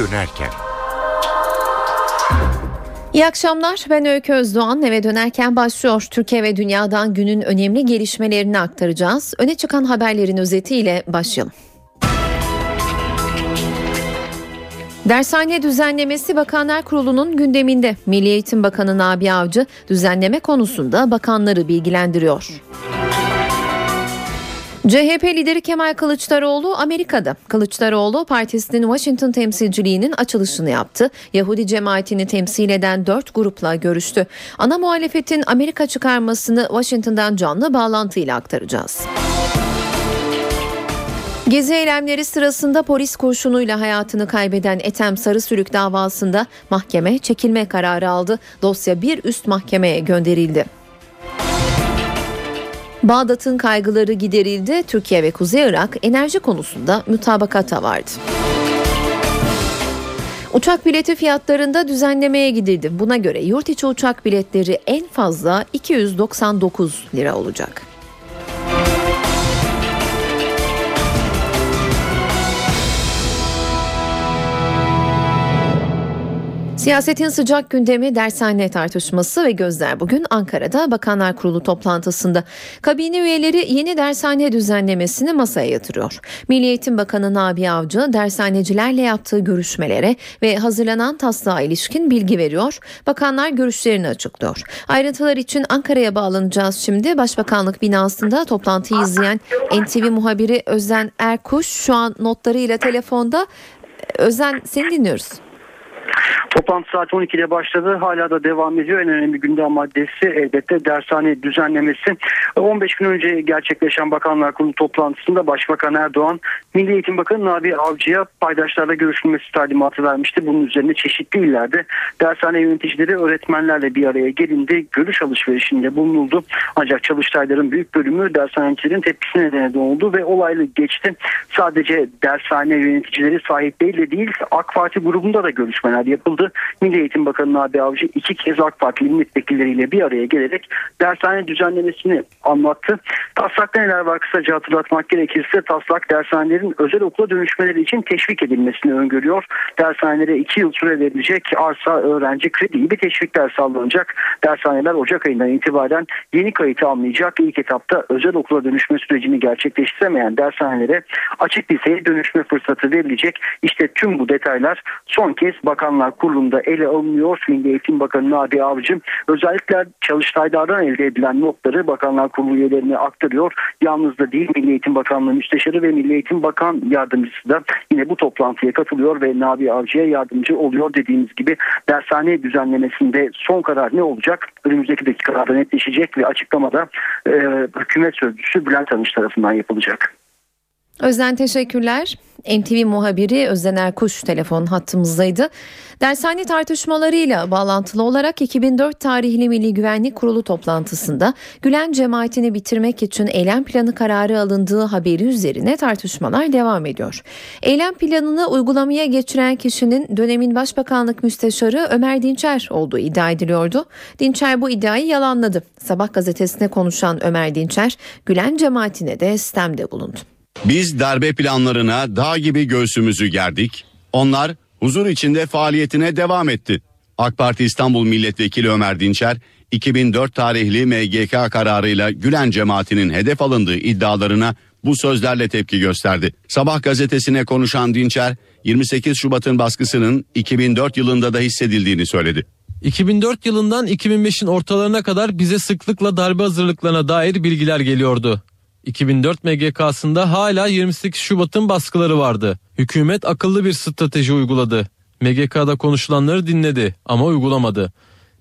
dönerken. İyi akşamlar. Ben Öykü Özdoğan. Eve dönerken başlıyor. Türkiye ve dünyadan günün önemli gelişmelerini aktaracağız. Öne çıkan haberlerin özetiyle başlayalım. Dershane düzenlemesi Bakanlar Kurulu'nun gündeminde. Milli Eğitim Bakanı Nabi Avcı düzenleme konusunda bakanları bilgilendiriyor. CHP lideri Kemal Kılıçdaroğlu Amerika'da. Kılıçdaroğlu partisinin Washington temsilciliğinin açılışını yaptı. Yahudi cemaatini temsil eden dört grupla görüştü. Ana muhalefetin Amerika çıkarmasını Washington'dan canlı bağlantıyla aktaracağız. Gezi eylemleri sırasında polis kurşunuyla hayatını kaybeden Ethem Sarısülük davasında mahkeme çekilme kararı aldı. Dosya bir üst mahkemeye gönderildi. Bağdat'ın kaygıları giderildi. Türkiye ve Kuzey Irak enerji konusunda mütabakata vardı. Uçak bileti fiyatlarında düzenlemeye gidildi. Buna göre yurt içi uçak biletleri en fazla 299 lira olacak. Siyasetin sıcak gündemi dershane tartışması ve gözler bugün Ankara'da Bakanlar Kurulu toplantısında. Kabine üyeleri yeni dershane düzenlemesini masaya yatırıyor. Milli Eğitim Bakanı Nabi Avcı dershanecilerle yaptığı görüşmelere ve hazırlanan taslağa ilişkin bilgi veriyor. Bakanlar görüşlerini açıklıyor. Ayrıntılar için Ankara'ya bağlanacağız şimdi. Başbakanlık binasında toplantıyı izleyen NTV muhabiri Özen Erkuş şu an notlarıyla telefonda. Özen seni dinliyoruz. Toplantı saat 12'de başladı. Hala da devam ediyor. En önemli gündem maddesi elbette dershane düzenlemesi. 15 gün önce gerçekleşen Bakanlar Kurulu toplantısında Başbakan Erdoğan Milli Eğitim Bakanı Nabi Avcı'ya paydaşlarla görüşülmesi talimatı vermişti. Bunun üzerine çeşitli illerde dershane yöneticileri öğretmenlerle bir araya gelindi. Görüş alışverişinde bulunuldu. Ancak çalıştayların büyük bölümü dershanecilerin tepkisi nedeniyle oldu ve olaylı geçti. Sadece dershane yöneticileri sahip değil de değil AK Parti grubunda da görüşmeler yapıldı. Milli Eğitim Bakanı Nabi Avcı iki kez AK Parti milletvekilleriyle bir araya gelerek dershane düzenlemesini anlattı. Taslakta neler var kısaca hatırlatmak gerekirse taslak dershanelerin özel okula dönüşmeleri için teşvik edilmesini öngörüyor. Dershanelere iki yıl süre verilecek arsa, öğrenci kredi gibi teşvikler sağlanacak. Dershaneler Ocak ayından itibaren yeni kayıt almayacak. İlk etapta özel okula dönüşme sürecini gerçekleştiremeyen dershanelere açık liseye dönüşme fırsatı verilecek. İşte tüm bu detaylar son kez Bakanlar Kurulu'nda ele alınıyor. Milli Eğitim Bakanı Nabi Avcı özellikle çalıştaylardan elde edilen notları Bakanlar Kurulu üyelerine aktarıyor. Yalnız da değil Milli Eğitim Bakanlığı Müsteşarı ve Milli Eğitim Bakan Yardımcısı da yine bu toplantıya katılıyor ve Nabi Avcı'ya yardımcı oluyor. Dediğimiz gibi dershane düzenlemesinde son karar ne olacak? Önümüzdeki dakikalarda netleşecek ve açıklamada e, hükümet sözcüsü Bülent Arınç tarafından yapılacak. Özden teşekkürler. NTV muhabiri Özden Erkuş telefon hattımızdaydı. Dershane tartışmalarıyla bağlantılı olarak 2004 tarihli Milli Güvenlik Kurulu toplantısında Gülen cemaatini bitirmek için eylem planı kararı alındığı haberi üzerine tartışmalar devam ediyor. Eylem planını uygulamaya geçiren kişinin dönemin Başbakanlık Müsteşarı Ömer Dinçer olduğu iddia ediliyordu. Dinçer bu iddiayı yalanladı. Sabah gazetesine konuşan Ömer Dinçer, Gülen cemaatine de sistemde bulundu. Biz darbe planlarına dağ gibi göğsümüzü gerdik. Onlar huzur içinde faaliyetine devam etti. AK Parti İstanbul Milletvekili Ömer Dinçer 2004 tarihli MGK kararıyla Gülen cemaatinin hedef alındığı iddialarına bu sözlerle tepki gösterdi. Sabah gazetesine konuşan Dinçer 28 Şubat'ın baskısının 2004 yılında da hissedildiğini söyledi. 2004 yılından 2005'in ortalarına kadar bize sıklıkla darbe hazırlıklarına dair bilgiler geliyordu. 2004 MGK'sında hala 28 Şubat'ın baskıları vardı. Hükümet akıllı bir strateji uyguladı. MGK'da konuşulanları dinledi ama uygulamadı.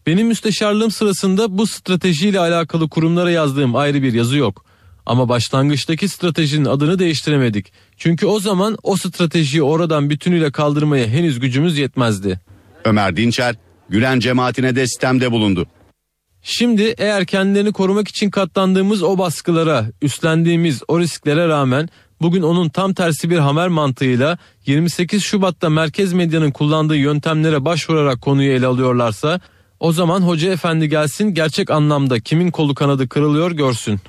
Benim müsteşarlığım sırasında bu stratejiyle alakalı kurumlara yazdığım ayrı bir yazı yok. Ama başlangıçtaki stratejinin adını değiştiremedik. Çünkü o zaman o stratejiyi oradan bütünüyle kaldırmaya henüz gücümüz yetmezdi. Ömer Dinçer, Gülen cemaatine de sistemde bulundu. Şimdi eğer kendilerini korumak için katlandığımız o baskılara, üstlendiğimiz o risklere rağmen bugün onun tam tersi bir hamer mantığıyla 28 Şubat'ta merkez medyanın kullandığı yöntemlere başvurarak konuyu ele alıyorlarsa o zaman hoca efendi gelsin gerçek anlamda kimin kolu kanadı kırılıyor görsün.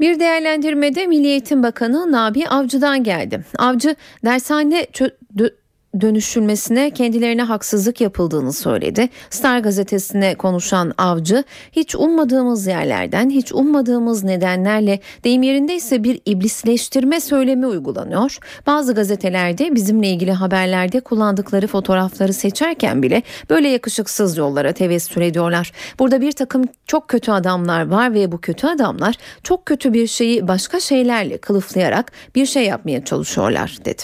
Bir değerlendirmede Milli Eğitim Bakanı Nabi Avcı'dan geldi. Avcı dershane dönüşülmesine kendilerine haksızlık yapıldığını söyledi. Star gazetesine konuşan Avcı hiç ummadığımız yerlerden hiç ummadığımız nedenlerle deyim yerindeyse bir iblisleştirme söylemi uygulanıyor. Bazı gazetelerde bizimle ilgili haberlerde kullandıkları fotoğrafları seçerken bile böyle yakışıksız yollara tevessül ediyorlar. Burada bir takım çok kötü adamlar var ve bu kötü adamlar çok kötü bir şeyi başka şeylerle kılıflayarak bir şey yapmaya çalışıyorlar dedi.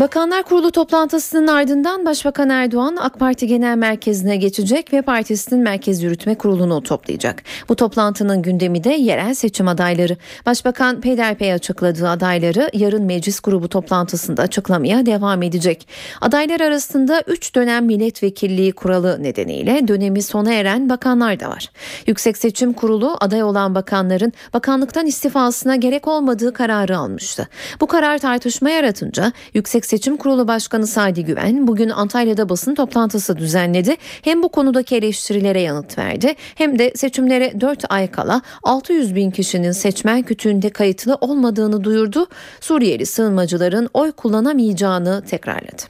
Bakanlar Kurulu toplantısının ardından Başbakan Erdoğan AK Parti Genel Merkezi'ne geçecek ve partisinin Merkez Yürütme Kurulu'nu toplayacak. Bu toplantının gündemi de yerel seçim adayları. Başbakan peyderpey açıkladığı adayları yarın meclis grubu toplantısında açıklamaya devam edecek. Adaylar arasında 3 dönem milletvekilliği kuralı nedeniyle dönemi sona eren bakanlar da var. Yüksek Seçim Kurulu aday olan bakanların bakanlıktan istifasına gerek olmadığı kararı almıştı. Bu karar tartışma yaratınca Yüksek Seçim Kurulu Başkanı Sadi Güven bugün Antalya'da basın toplantısı düzenledi. Hem bu konudaki eleştirilere yanıt verdi hem de seçimlere 4 ay kala 600 bin kişinin seçmen kütüğünde kayıtlı olmadığını duyurdu. Suriyeli sığınmacıların oy kullanamayacağını tekrarladı.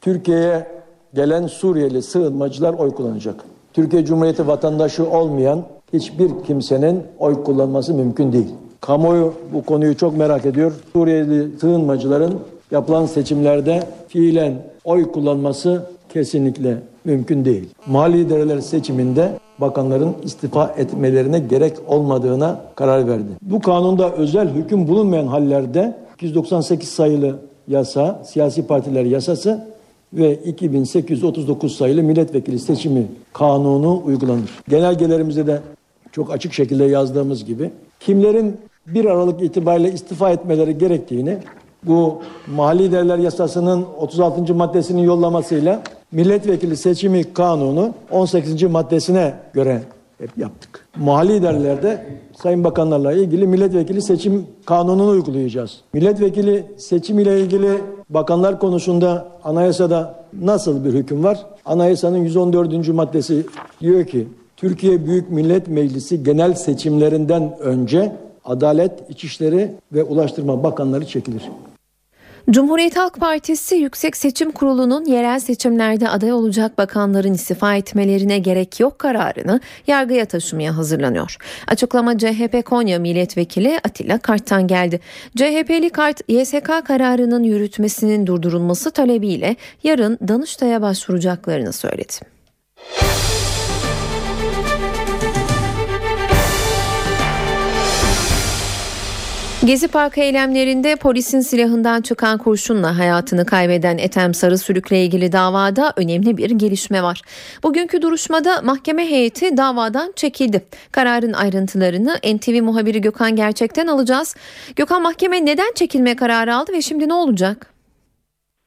Türkiye'ye gelen Suriyeli sığınmacılar oy kullanacak. Türkiye Cumhuriyeti vatandaşı olmayan hiçbir kimsenin oy kullanması mümkün değil. Kamuoyu bu konuyu çok merak ediyor. Suriyeli sığınmacıların yapılan seçimlerde fiilen oy kullanması kesinlikle mümkün değil. Mali idareler seçiminde bakanların istifa etmelerine gerek olmadığına karar verdi. Bu kanunda özel hüküm bulunmayan hallerde 298 sayılı yasa, siyasi partiler yasası ve 2839 sayılı milletvekili seçimi kanunu uygulanır. Genelgelerimizde de çok açık şekilde yazdığımız gibi kimlerin 1 Aralık itibariyle istifa etmeleri gerektiğini bu Mali İdareler Yasası'nın 36. maddesinin yollamasıyla milletvekili seçimi kanunu 18. maddesine göre hep yaptık. Mali idarelerde sayın bakanlarla ilgili milletvekili seçim kanununu uygulayacağız. Milletvekili seçim ile ilgili bakanlar konusunda anayasada nasıl bir hüküm var? Anayasanın 114. maddesi diyor ki Türkiye Büyük Millet Meclisi genel seçimlerinden önce Adalet, İçişleri ve Ulaştırma Bakanları çekilir. Cumhuriyet Halk Partisi Yüksek Seçim Kurulu'nun yerel seçimlerde aday olacak bakanların istifa etmelerine gerek yok kararını yargıya taşımaya hazırlanıyor. Açıklama CHP Konya Milletvekili Atilla Kart'tan geldi. CHP'li Kart YSK kararının yürütmesinin durdurulması talebiyle yarın Danıştay'a başvuracaklarını söyledi. Gezi Parkı eylemlerinde polisin silahından çıkan kurşunla hayatını kaybeden Ethem Sarısülük'le ilgili davada önemli bir gelişme var. Bugünkü duruşmada mahkeme heyeti davadan çekildi. Kararın ayrıntılarını NTV muhabiri Gökhan Gerçek'ten alacağız. Gökhan mahkeme neden çekilme kararı aldı ve şimdi ne olacak?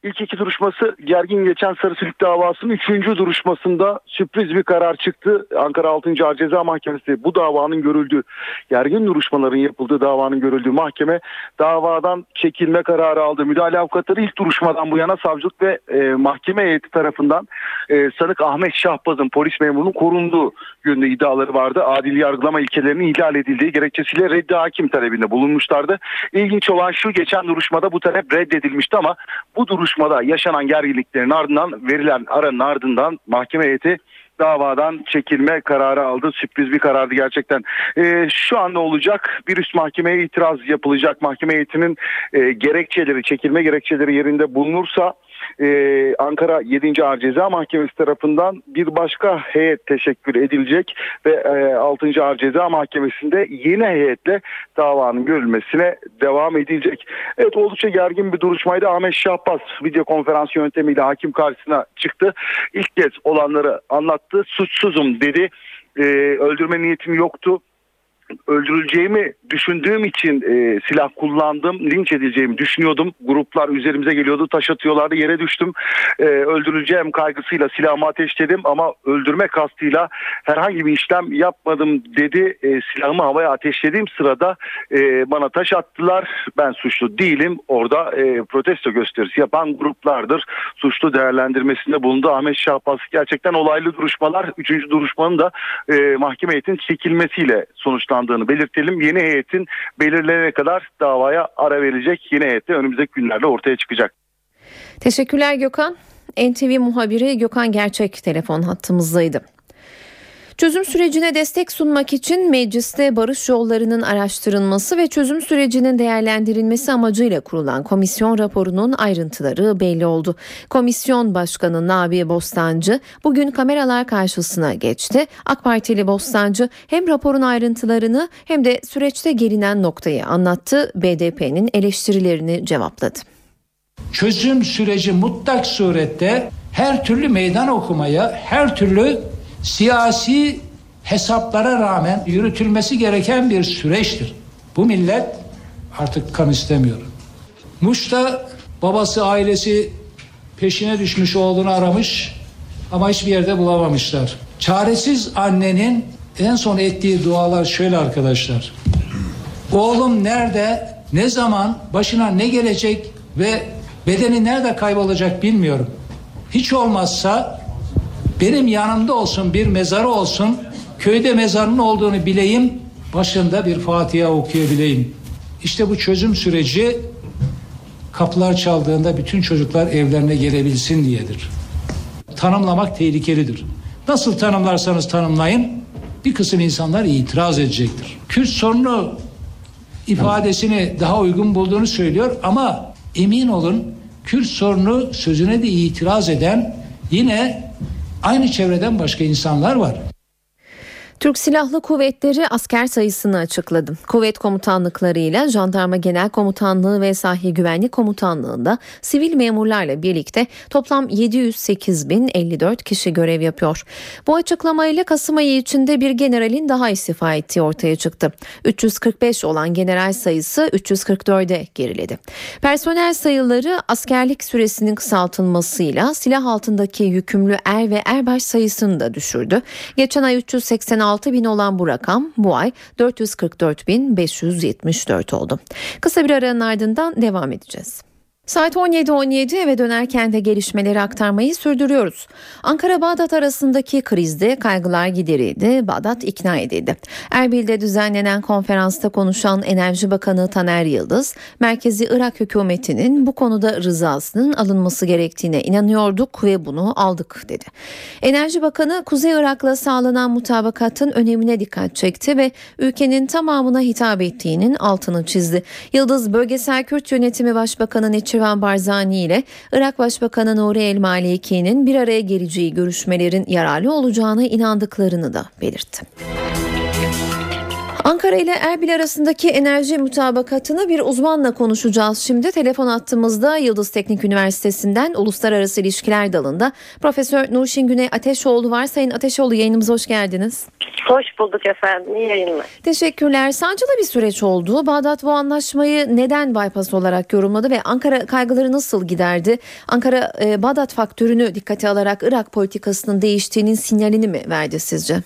İlk iki duruşması gergin geçen Sarısülük davasının üçüncü duruşmasında sürpriz bir karar çıktı. Ankara 6. Ağır Ceza Mahkemesi bu davanın görüldüğü, gergin duruşmaların yapıldığı davanın görüldüğü mahkeme davadan çekilme kararı aldı. Müdahale avukatları ilk duruşmadan bu yana savcılık ve e, mahkeme heyeti tarafından e, sanık Ahmet Şahbaz'ın polis memurunun korunduğu yönünde iddiaları vardı. Adil yargılama ilkelerinin ihlal edildiği gerekçesiyle reddi hakim talebinde bulunmuşlardı. İlginç olan şu geçen duruşmada bu talep reddedilmişti ama bu duruş duruşmada yaşanan gerginliklerin ardından verilen aranın ardından mahkeme heyeti davadan çekilme kararı aldı. Sürpriz bir karardı gerçekten. E, şu anda olacak bir üst mahkemeye itiraz yapılacak. Mahkeme heyetinin e, gerekçeleri, çekilme gerekçeleri yerinde bulunursa e, Ankara 7. Ağır Ceza Mahkemesi tarafından bir başka heyet teşekkür edilecek ve e, 6. Ağır Ceza Mahkemesi'nde yeni heyetle davanın görülmesine devam edilecek. Evet oldukça gergin bir duruşmaydı. Ahmet Şahbaz video konferans yöntemiyle hakim karşısına çıktı. İlk kez olanları anlattı. Suçsuzum dedi. E, öldürme niyetim yoktu öldürüleceğimi düşündüğüm için e, silah kullandım. Linç edileceğimi düşünüyordum. Gruplar üzerimize geliyordu. Taş atıyorlardı. Yere düştüm. E, öldürüleceğim kaygısıyla silahımı ateşledim ama öldürme kastıyla herhangi bir işlem yapmadım dedi. E, silahımı havaya ateşlediğim sırada e, bana taş attılar. Ben suçlu değilim. Orada e, protesto gösterisi yapan gruplardır. Suçlu değerlendirmesinde bulundu. Ahmet Şahbaz gerçekten olaylı duruşmalar. Üçüncü duruşmanın da e, mahkeme heyetinin çekilmesiyle sonuçlandı hazırlandığını belirtelim. Yeni heyetin belirlenene kadar davaya ara verecek. Yeni heyet de önümüzdeki günlerde ortaya çıkacak. Teşekkürler Gökhan. NTV muhabiri Gökhan Gerçek telefon hattımızdaydı. Çözüm sürecine destek sunmak için mecliste barış yollarının araştırılması ve çözüm sürecinin değerlendirilmesi amacıyla kurulan komisyon raporunun ayrıntıları belli oldu. Komisyon Başkanı Nabi Bostancı bugün kameralar karşısına geçti. AK Partili Bostancı hem raporun ayrıntılarını hem de süreçte gelinen noktayı anlattı. BDP'nin eleştirilerini cevapladı. Çözüm süreci mutlak surette her türlü meydan okumaya, her türlü siyasi hesaplara rağmen yürütülmesi gereken bir süreçtir. Bu millet artık kan istemiyor. Muş'ta babası ailesi peşine düşmüş oğlunu aramış ama hiçbir yerde bulamamışlar. Çaresiz annenin en son ettiği dualar şöyle arkadaşlar. Oğlum nerede, ne zaman, başına ne gelecek ve bedeni nerede kaybolacak bilmiyorum. Hiç olmazsa benim yanımda olsun bir mezarı olsun köyde mezarının olduğunu bileyim başında bir Fatiha okuyabileyim. İşte bu çözüm süreci kapılar çaldığında bütün çocuklar evlerine gelebilsin diyedir. Tanımlamak tehlikelidir. Nasıl tanımlarsanız tanımlayın bir kısım insanlar itiraz edecektir. Kürt sorunu ifadesini daha uygun bulduğunu söylüyor ama emin olun Kürt sorunu sözüne de itiraz eden yine aynı çevreden başka insanlar var. Türk Silahlı Kuvvetleri asker sayısını açıkladı. Kuvvet komutanlıklarıyla Jandarma Genel Komutanlığı ve Sahil Güvenlik Komutanlığı'nda sivil memurlarla birlikte toplam 708.054 kişi görev yapıyor. Bu açıklamayla Kasım ayı içinde bir generalin daha istifa ettiği ortaya çıktı. 345 olan general sayısı 344'e geriledi. Personel sayıları askerlik süresinin kısaltılmasıyla silah altındaki yükümlü er ve erbaş sayısını da düşürdü. Geçen ay 386 bin olan bu rakam bu ay 444.574 oldu. Kısa bir aranın ardından devam edeceğiz. Saat 17.17 eve dönerken de gelişmeleri aktarmayı sürdürüyoruz. Ankara-Bağdat arasındaki krizde kaygılar giderildi, Bağdat ikna edildi. Erbil'de düzenlenen konferansta konuşan Enerji Bakanı Taner Yıldız, merkezi Irak hükümetinin bu konuda rızasının alınması gerektiğine inanıyorduk ve bunu aldık dedi. Enerji Bakanı Kuzey Irak'la sağlanan mutabakatın önemine dikkat çekti ve ülkenin tamamına hitap ettiğinin altını çizdi. Yıldız Bölgesel Kürt Yönetimi Başbakanı Neçir Şirvan Barzani ile Irak Başbakanı Nuri El Maliki'nin bir araya geleceği görüşmelerin yararlı olacağına inandıklarını da belirtti. Ankara ile Erbil arasındaki enerji mutabakatını bir uzmanla konuşacağız. Şimdi telefon attığımızda Yıldız Teknik Üniversitesi'nden Uluslararası İlişkiler Dalı'nda Profesör Nurşin Güney Ateşoğlu var. Sayın Ateşoğlu yayınımıza hoş geldiniz. Hoş bulduk efendim. İyi yayınlar. Teşekkürler. Sancılı bir süreç oldu. Bağdat bu anlaşmayı neden bypass olarak yorumladı ve Ankara kaygıları nasıl giderdi? Ankara e, Bağdat faktörünü dikkate alarak Irak politikasının değiştiğinin sinyalini mi verdi sizce?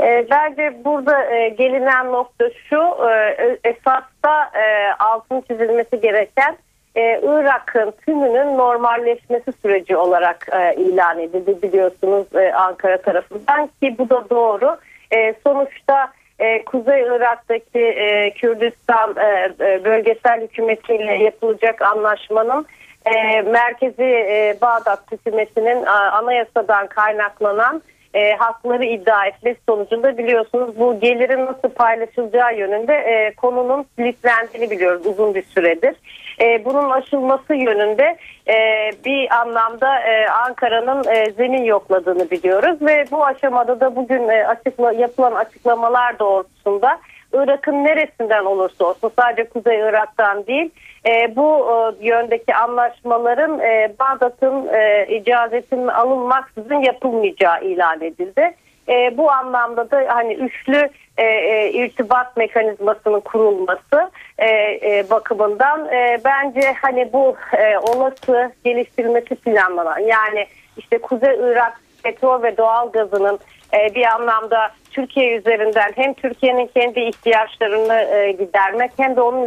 E, bence burada e, gelinen nokta şu e, esasda e, altın çizilmesi gereken e, Irak'ın tümünün normalleşmesi süreci olarak e, ilan edildi biliyorsunuz e, Ankara tarafından ki bu da doğru. E, sonuçta e, Kuzey Irak'taki e, Kürdistan e, e, bölgesel hükümetiyle yapılacak anlaşmanın e, merkezi e, Bağdat hükümetinin anayasadan kaynaklanan e, hakları iddia etmesi sonucunda biliyorsunuz bu gelirin nasıl paylaşılacağı yönünde e, konunun kilitlendiğini biliyoruz uzun bir süredir. E, bunun aşılması yönünde e, bir anlamda e, Ankara'nın e, zemin yokladığını biliyoruz ve bu aşamada da bugün e, açıkla, yapılan açıklamalar doğrultusunda Irak'ın neresinden olursa olsun sadece Kuzey Irak'tan değil e, bu e, yöndeki anlaşmaların e, Bağdat'ın e, icazetinin alınmaksızın yapılmayacağı ilan edildi. E, bu anlamda da hani üçlü e, e, irtibat mekanizmasının kurulması e, e, bakımından e, bence hani bu e, olası geliştirilmesi planlanan yani işte Kuzey Irak petrol ve doğal gazının e, bir anlamda Türkiye üzerinden hem Türkiye'nin kendi ihtiyaçlarını e, gidermek hem de onun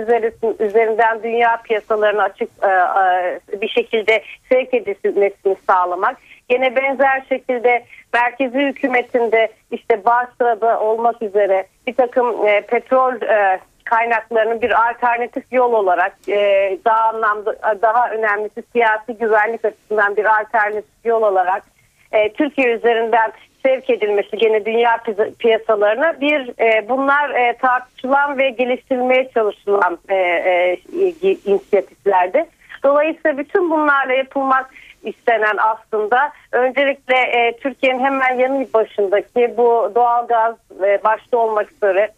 üzerinden dünya piyasalarına açık e, bir şekilde sevk edilmesini sağlamak. Yine benzer şekilde merkezi hükümetinde işte Bağsıra'da olmak üzere bir takım e, petrol e, kaynaklarının bir alternatif yol olarak e, daha anlamda daha önemlisi siyasi güvenlik açısından bir alternatif yol olarak e, Türkiye üzerinden sevk edilmesi gene dünya piyasalarına bir e, bunlar e, tartışılan ve geliştirilmeye çalışılan e, e, inisiyatiflerdi. Dolayısıyla bütün bunlarla yapılmak istenen aslında öncelikle e, Türkiye'nin hemen yanı başındaki bu doğalgaz e, başta olmak üzere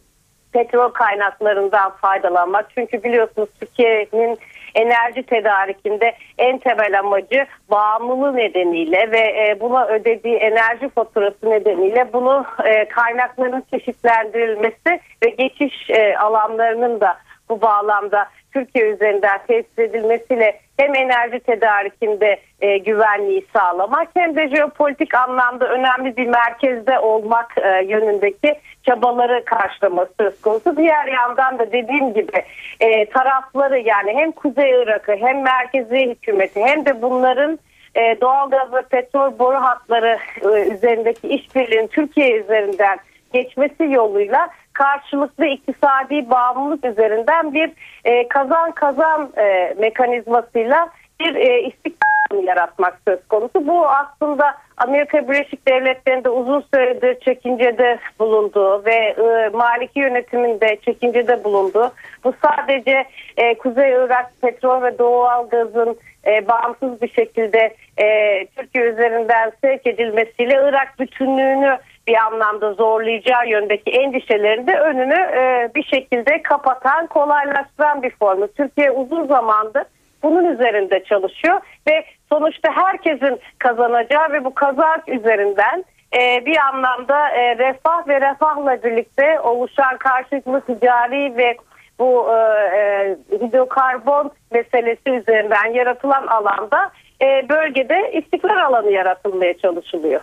petrol kaynaklarından faydalanmak. Çünkü biliyorsunuz Türkiye'nin enerji tedarikinde en temel amacı bağımlılığı nedeniyle ve e, buna ödediği enerji faturası nedeniyle bunu e, kaynakların çeşitlendirilmesi ve geçiş e, alanlarının da bu bağlamda Türkiye üzerinden tesis edilmesiyle hem enerji tedarikinde e, güvenliği sağlamak hem de jeopolitik anlamda önemli bir merkezde olmak e, yönündeki çabaları karşılaması söz konusu. Diğer yandan da dediğim gibi e, tarafları yani hem Kuzey Irak'ı hem merkezi hükümeti hem de bunların e, doğalgaz ve petrol boru hatları e, üzerindeki işbirliğinin Türkiye üzerinden geçmesi yoluyla karşılıklı iktisadi bağımlılık üzerinden bir e, kazan kazan e, mekanizmasıyla bir e, istikrar yaratmak söz konusu. Bu aslında Amerika Birleşik Devletleri'nde uzun süredir çekincede bulunduğu ve e, Maliki yönetiminde çekincede bulunduğu bu sadece e, Kuzey Irak petrol ve doğal gazın e, bağımsız bir şekilde e, Türkiye üzerinden sevk edilmesiyle Irak bütünlüğünü bir anlamda zorlayacağı yöndeki endişelerini de önünü e, bir şekilde kapatan, kolaylaştıran bir formu. Türkiye uzun zamandır bunun üzerinde çalışıyor ve sonuçta herkesin kazanacağı ve bu kazanç üzerinden e, bir anlamda e, refah ve refahla birlikte oluşan karşılıklı ticari ve bu e, e, hidrokarbon meselesi üzerinden yaratılan alanda e, bölgede istikrar alanı yaratılmaya çalışılıyor.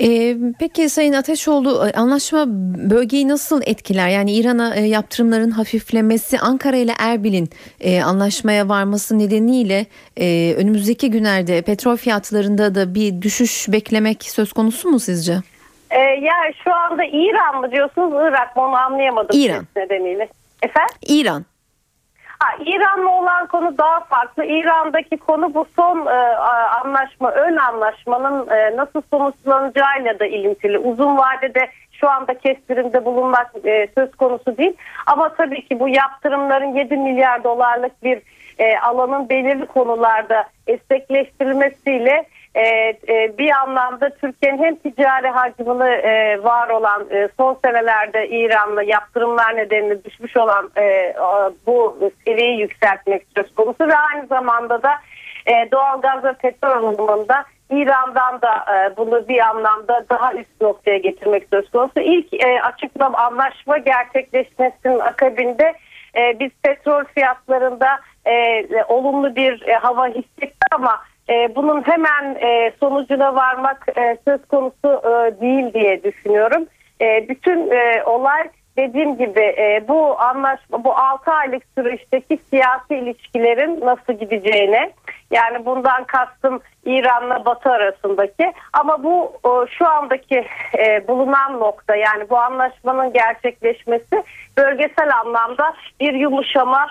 E, peki Sayın Ateşoğlu e, anlaşma bölgeyi nasıl etkiler? Yani İran'a e, yaptırımların hafiflemesi Ankara ile Erbil'in e, anlaşmaya varması nedeniyle e, önümüzdeki günlerde petrol fiyatlarında da bir düşüş beklemek söz konusu mu sizce? E, ya şu anda İran mı diyorsunuz Irak mı onu anlayamadım. İran. Nedeniyle. Efendim? İran. Ha, İran'la olan konu daha farklı. İran'daki konu bu son e, anlaşma, ön anlaşmanın e, nasıl sonuçlanacağıyla da ilintili. Uzun vadede şu anda kestirimde bulunmak e, söz konusu değil. Ama tabii ki bu yaptırımların 7 milyar dolarlık bir e, alanın belirli konularda esnekleştirilmesiyle e, e, bir anlamda Türkiye'nin hem ticari hacmini e, var olan e, son senelerde İran'la yaptırımlar nedeniyle düşmüş olan e, bu seviyeyi yükseltmek söz konusu ve aynı zamanda da e, doğalgaz ve petrol alımında İran'dan da e, bunu bir anlamda daha üst noktaya getirmek söz konusu. İlk e, açıklam anlaşma gerçekleşmesinin akabinde e, biz petrol fiyatlarında e, olumlu bir e, hava hissettik ama e, bunun hemen e, sonucuna varmak e, söz konusu değil diye düşünüyorum. Bütün olay dediğim gibi bu anlaşma bu 6 aylık süreçteki siyasi ilişkilerin nasıl gideceğine yani bundan kastım İran'la Batı arasındaki ama bu şu andaki bulunan nokta yani bu anlaşmanın gerçekleşmesi bölgesel anlamda bir yumuşama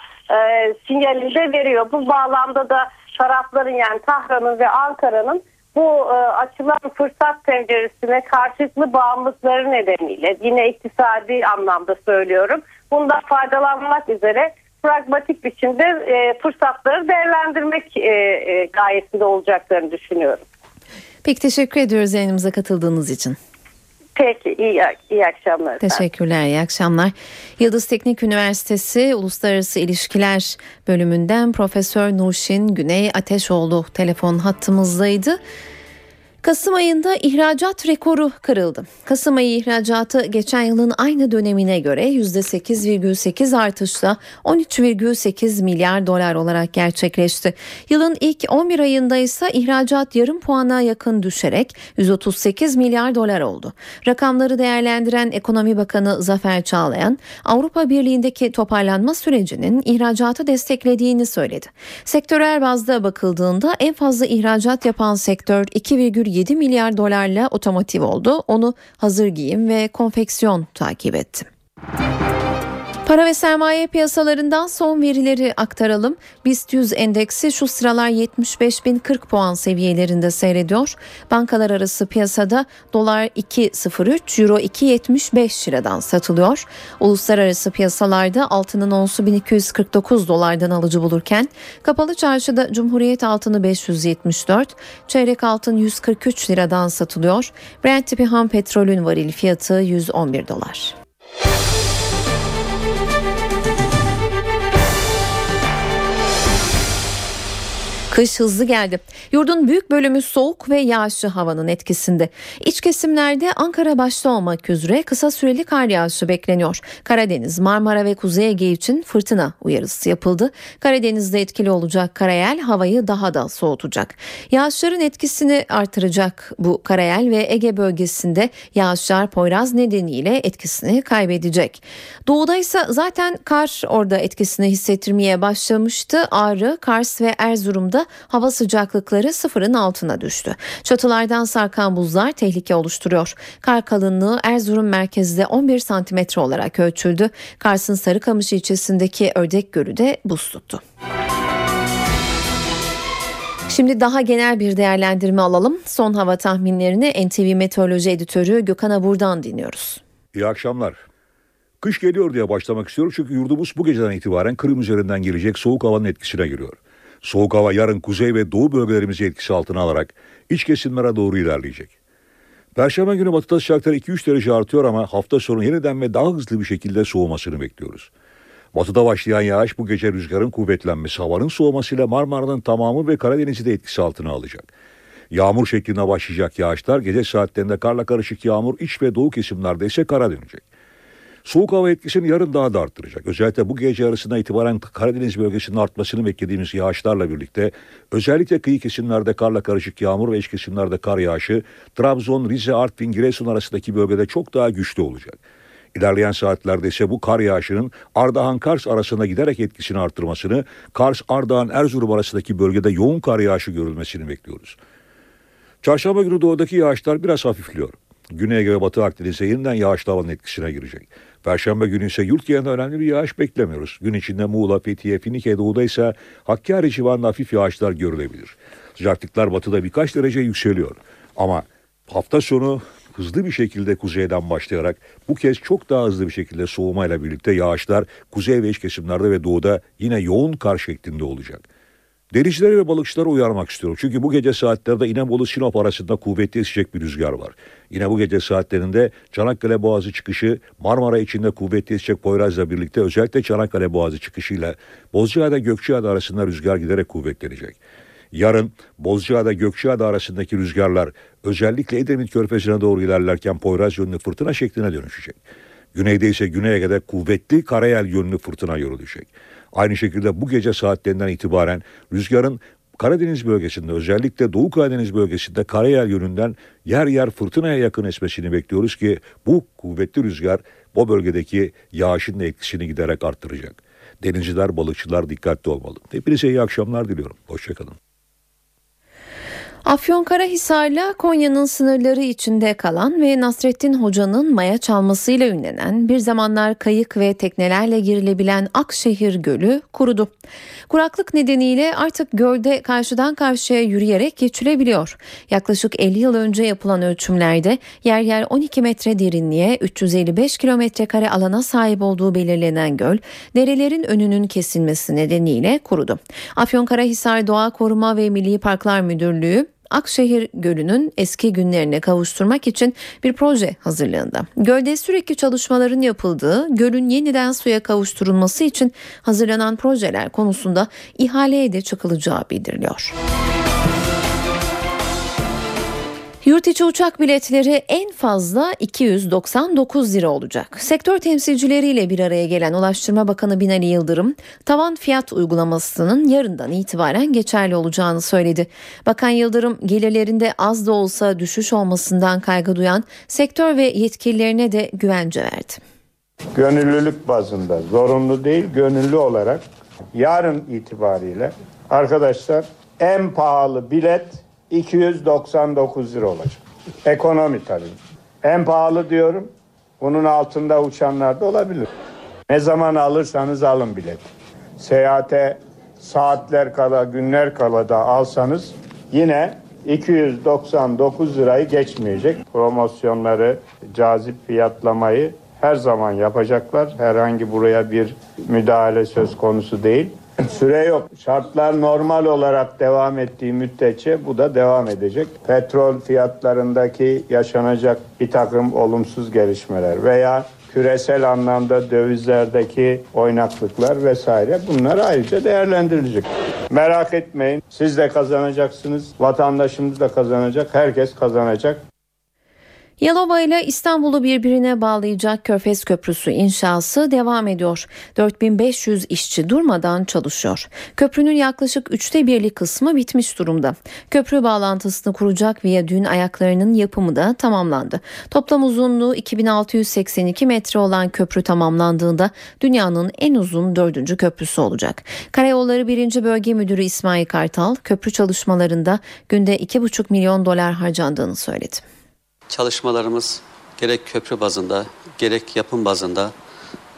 sinyalinde veriyor. Bu bağlamda da tarafların yani Tahran'ın ve Ankara'nın bu e, açılan fırsat penceresine karşılıklı bağımlılıkları nedeniyle yine iktisadi anlamda söylüyorum. Bundan faydalanmak üzere pragmatik biçimde e, fırsatları değerlendirmek e, e, gayesinde olacaklarını düşünüyorum. Peki teşekkür ediyoruz yayınımıza katıldığınız için. Peki iyi, iyi akşamlar. Teşekkürler iyi akşamlar. Yıldız Teknik Üniversitesi Uluslararası İlişkiler bölümünden Profesör Nurşin Güney Ateşoğlu telefon hattımızdaydı. Kasım ayında ihracat rekoru kırıldı. Kasım ayı ihracatı geçen yılın aynı dönemine göre %8,8 artışla 13,8 milyar dolar olarak gerçekleşti. Yılın ilk 11 ayında ise ihracat yarım puana yakın düşerek 138 milyar dolar oldu. Rakamları değerlendiren Ekonomi Bakanı Zafer Çağlayan, Avrupa Birliği'ndeki toparlanma sürecinin ihracatı desteklediğini söyledi. Sektörel bazda bakıldığında en fazla ihracat yapan sektör 2,7 7 milyar dolarla otomotiv oldu. Onu hazır giyim ve konfeksiyon takip etti. Para ve sermaye piyasalarından son verileri aktaralım. BIST 100 endeksi şu sıralar 75.040 puan seviyelerinde seyrediyor. Bankalar arası piyasada dolar 2.03, euro 2.75 liradan satılıyor. Uluslararası piyasalarda altının onsu 1249 dolardan alıcı bulurken kapalı çarşıda Cumhuriyet altını 574, çeyrek altın 143 liradan satılıyor. Brent tipi ham petrolün varil fiyatı 111 dolar. Kış hızlı geldi. Yurdun büyük bölümü soğuk ve yağışlı havanın etkisinde. İç kesimlerde Ankara başta olmak üzere kısa süreli kar yağışı bekleniyor. Karadeniz, Marmara ve Kuzey Ege için fırtına uyarısı yapıldı. Karadeniz'de etkili olacak karayel havayı daha da soğutacak. Yağışların etkisini artıracak bu karayel ve Ege bölgesinde yağışlar Poyraz nedeniyle etkisini kaybedecek. Doğuda ise zaten kar orada etkisini hissettirmeye başlamıştı. Ağrı, Kars ve Erzurum'da hava sıcaklıkları sıfırın altına düştü. Çatılardan sarkan buzlar tehlike oluşturuyor. Kar kalınlığı Erzurum merkezde 11 santimetre olarak ölçüldü. Kars'ın Sarıkamış ilçesindeki Ördek Gölü de buz tuttu. Şimdi daha genel bir değerlendirme alalım. Son hava tahminlerini NTV Meteoroloji Editörü Gökhan Abur'dan dinliyoruz. İyi akşamlar. Kış geliyor diye başlamak istiyorum çünkü yurdumuz bu geceden itibaren Kırım üzerinden gelecek soğuk havanın etkisine giriyor. Soğuk hava yarın kuzey ve doğu bölgelerimizi etkisi altına alarak iç kesimlere doğru ilerleyecek. Perşembe günü batıda sıcaklıklar 2-3 derece artıyor ama hafta sonu yeniden ve daha hızlı bir şekilde soğumasını bekliyoruz. Batıda başlayan yağış bu gece rüzgarın kuvvetlenmesi, havanın soğumasıyla Marmara'nın tamamı ve Karadeniz'i de etkisi altına alacak. Yağmur şeklinde başlayacak yağışlar gece saatlerinde karla karışık yağmur iç ve doğu kesimlerde ise kara dönecek. Soğuk hava etkisini yarın daha da arttıracak. Özellikle bu gece arasında itibaren Karadeniz bölgesinin artmasını beklediğimiz yağışlarla birlikte özellikle kıyı kesimlerde karla karışık yağmur ve iç kesimlerde kar yağışı Trabzon, Rize, Artvin, Giresun arasındaki bölgede çok daha güçlü olacak. İlerleyen saatlerde ise bu kar yağışının Ardahan-Kars arasında giderek etkisini arttırmasını, Kars-Ardahan-Erzurum arasındaki bölgede yoğun kar yağışı görülmesini bekliyoruz. Çarşamba günü doğudaki yağışlar biraz hafifliyor. Güney ve Batı Akdeniz'e yeniden yağışlı havanın etkisine girecek. Perşembe günü ise yurt genelinde önemli bir yağış beklemiyoruz. Gün içinde Muğla, Fethiye, Finike doğuda ise Hakkari civarında hafif yağışlar görülebilir. Sıcaklıklar batıda birkaç derece yükseliyor. Ama hafta sonu hızlı bir şekilde kuzeyden başlayarak bu kez çok daha hızlı bir şekilde soğumayla birlikte yağışlar kuzey ve iç kesimlerde ve doğuda yine yoğun kar şeklinde olacak. Denizcileri ve balıkçıları uyarmak istiyorum. Çünkü bu gece saatlerde İnebolu Sinop arasında kuvvetli esecek bir rüzgar var. Yine bu gece saatlerinde Çanakkale Boğazı çıkışı Marmara içinde kuvvetli esecek Poyraz'la birlikte özellikle Çanakkale Boğazı çıkışıyla Bozcaada Gökçeada arasında rüzgar giderek kuvvetlenecek. Yarın Bozcaada Gökçeada arasındaki rüzgarlar özellikle Edremit Körfezi'ne doğru ilerlerken Poyraz yönlü fırtına şekline dönüşecek. Güneyde ise Güney Ege'de kuvvetli karayel yönlü fırtına yorulacak. Aynı şekilde bu gece saatlerinden itibaren rüzgarın Karadeniz bölgesinde özellikle Doğu Karadeniz bölgesinde karayel yönünden yer yer fırtınaya yakın esmesini bekliyoruz ki bu kuvvetli rüzgar bu bölgedeki yağışın etkisini giderek arttıracak. Denizciler, balıkçılar dikkatli olmalı. Hepinize iyi akşamlar diliyorum. Hoşçakalın. Afyonkarahisar'la Konya'nın sınırları içinde kalan ve Nasrettin Hoca'nın maya çalmasıyla ünlenen bir zamanlar kayık ve teknelerle girilebilen Akşehir Gölü kurudu. Kuraklık nedeniyle artık gölde karşıdan karşıya yürüyerek geçilebiliyor. Yaklaşık 50 yıl önce yapılan ölçümlerde yer yer 12 metre derinliğe 355 kilometre kare alana sahip olduğu belirlenen göl derelerin önünün kesilmesi nedeniyle kurudu. Afyonkarahisar Doğa Koruma ve Milli Parklar Müdürlüğü Akşehir Gölü'nün eski günlerine kavuşturmak için bir proje hazırlığında. Gölde sürekli çalışmaların yapıldığı, gölün yeniden suya kavuşturulması için hazırlanan projeler konusunda ihaleye de çıkılacağı bildiriliyor. Yurt içi uçak biletleri en fazla 299 lira olacak. Sektör temsilcileriyle bir araya gelen Ulaştırma Bakanı Binali Yıldırım, tavan fiyat uygulamasının yarından itibaren geçerli olacağını söyledi. Bakan Yıldırım, gelirlerinde az da olsa düşüş olmasından kaygı duyan sektör ve yetkililerine de güvence verdi. Gönüllülük bazında, zorunlu değil, gönüllü olarak yarın itibariyle arkadaşlar en pahalı bilet 299 lira olacak. Ekonomi tabii. En pahalı diyorum. Bunun altında uçanlar da olabilir. Ne zaman alırsanız alın bilet. Seyahate saatler kala, günler kala da alsanız yine 299 lirayı geçmeyecek. Promosyonları, cazip fiyatlamayı her zaman yapacaklar. Herhangi buraya bir müdahale söz konusu değil. Süre yok. Şartlar normal olarak devam ettiği müddetçe bu da devam edecek. Petrol fiyatlarındaki yaşanacak bir takım olumsuz gelişmeler veya küresel anlamda dövizlerdeki oynaklıklar vesaire bunlar ayrıca değerlendirilecek. Merak etmeyin siz de kazanacaksınız, vatandaşımız da kazanacak, herkes kazanacak. Yalova ile İstanbul'u birbirine bağlayacak Körfez Köprüsü inşası devam ediyor. 4500 işçi durmadan çalışıyor. Köprünün yaklaşık üçte birlik kısmı bitmiş durumda. Köprü bağlantısını kuracak viyadüğün ayaklarının yapımı da tamamlandı. Toplam uzunluğu 2682 metre olan köprü tamamlandığında dünyanın en uzun dördüncü köprüsü olacak. Karayolları 1. Bölge Müdürü İsmail Kartal köprü çalışmalarında günde 2,5 milyon dolar harcandığını söyledi. Çalışmalarımız gerek köprü bazında gerek yapım bazında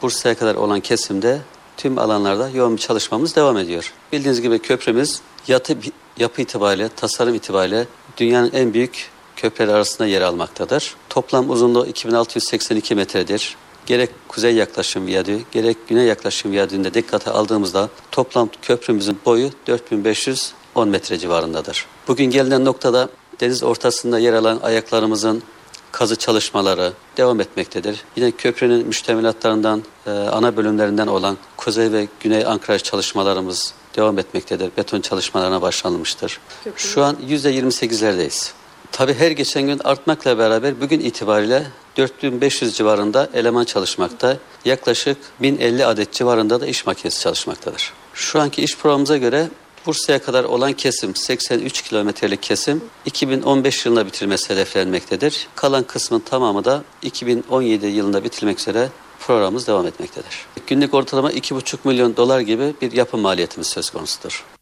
Bursa'ya kadar olan kesimde tüm alanlarda yoğun bir çalışmamız devam ediyor. Bildiğiniz gibi köprümüz yatı, yapı itibariyle, tasarım itibariyle dünyanın en büyük köprüleri arasında yer almaktadır. Toplam uzunluğu 2682 metredir. Gerek kuzey yaklaşım viyadüğü, gerek güney yaklaşım viyadüğünde dikkate aldığımızda toplam köprümüzün boyu 4510 metre civarındadır. Bugün gelinen noktada deniz ortasında yer alan ayaklarımızın kazı çalışmaları devam etmektedir. Yine köprünün müştemilatlarından, e, ana bölümlerinden olan kuzey ve güney ankraj çalışmalarımız devam etmektedir. Beton çalışmalarına başlanmıştır. Şu an %28'lerdeyiz. Tabi her geçen gün artmakla beraber bugün itibariyle 4500 civarında eleman çalışmakta. Yaklaşık 1050 adet civarında da iş makinesi çalışmaktadır. Şu anki iş programımıza göre Bursa'ya kadar olan kesim 83 kilometrelik kesim 2015 yılında bitirmesi hedeflenmektedir. Kalan kısmın tamamı da 2017 yılında bitirmek üzere programımız devam etmektedir. Günlük ortalama 2,5 milyon dolar gibi bir yapım maliyetimiz söz konusudur.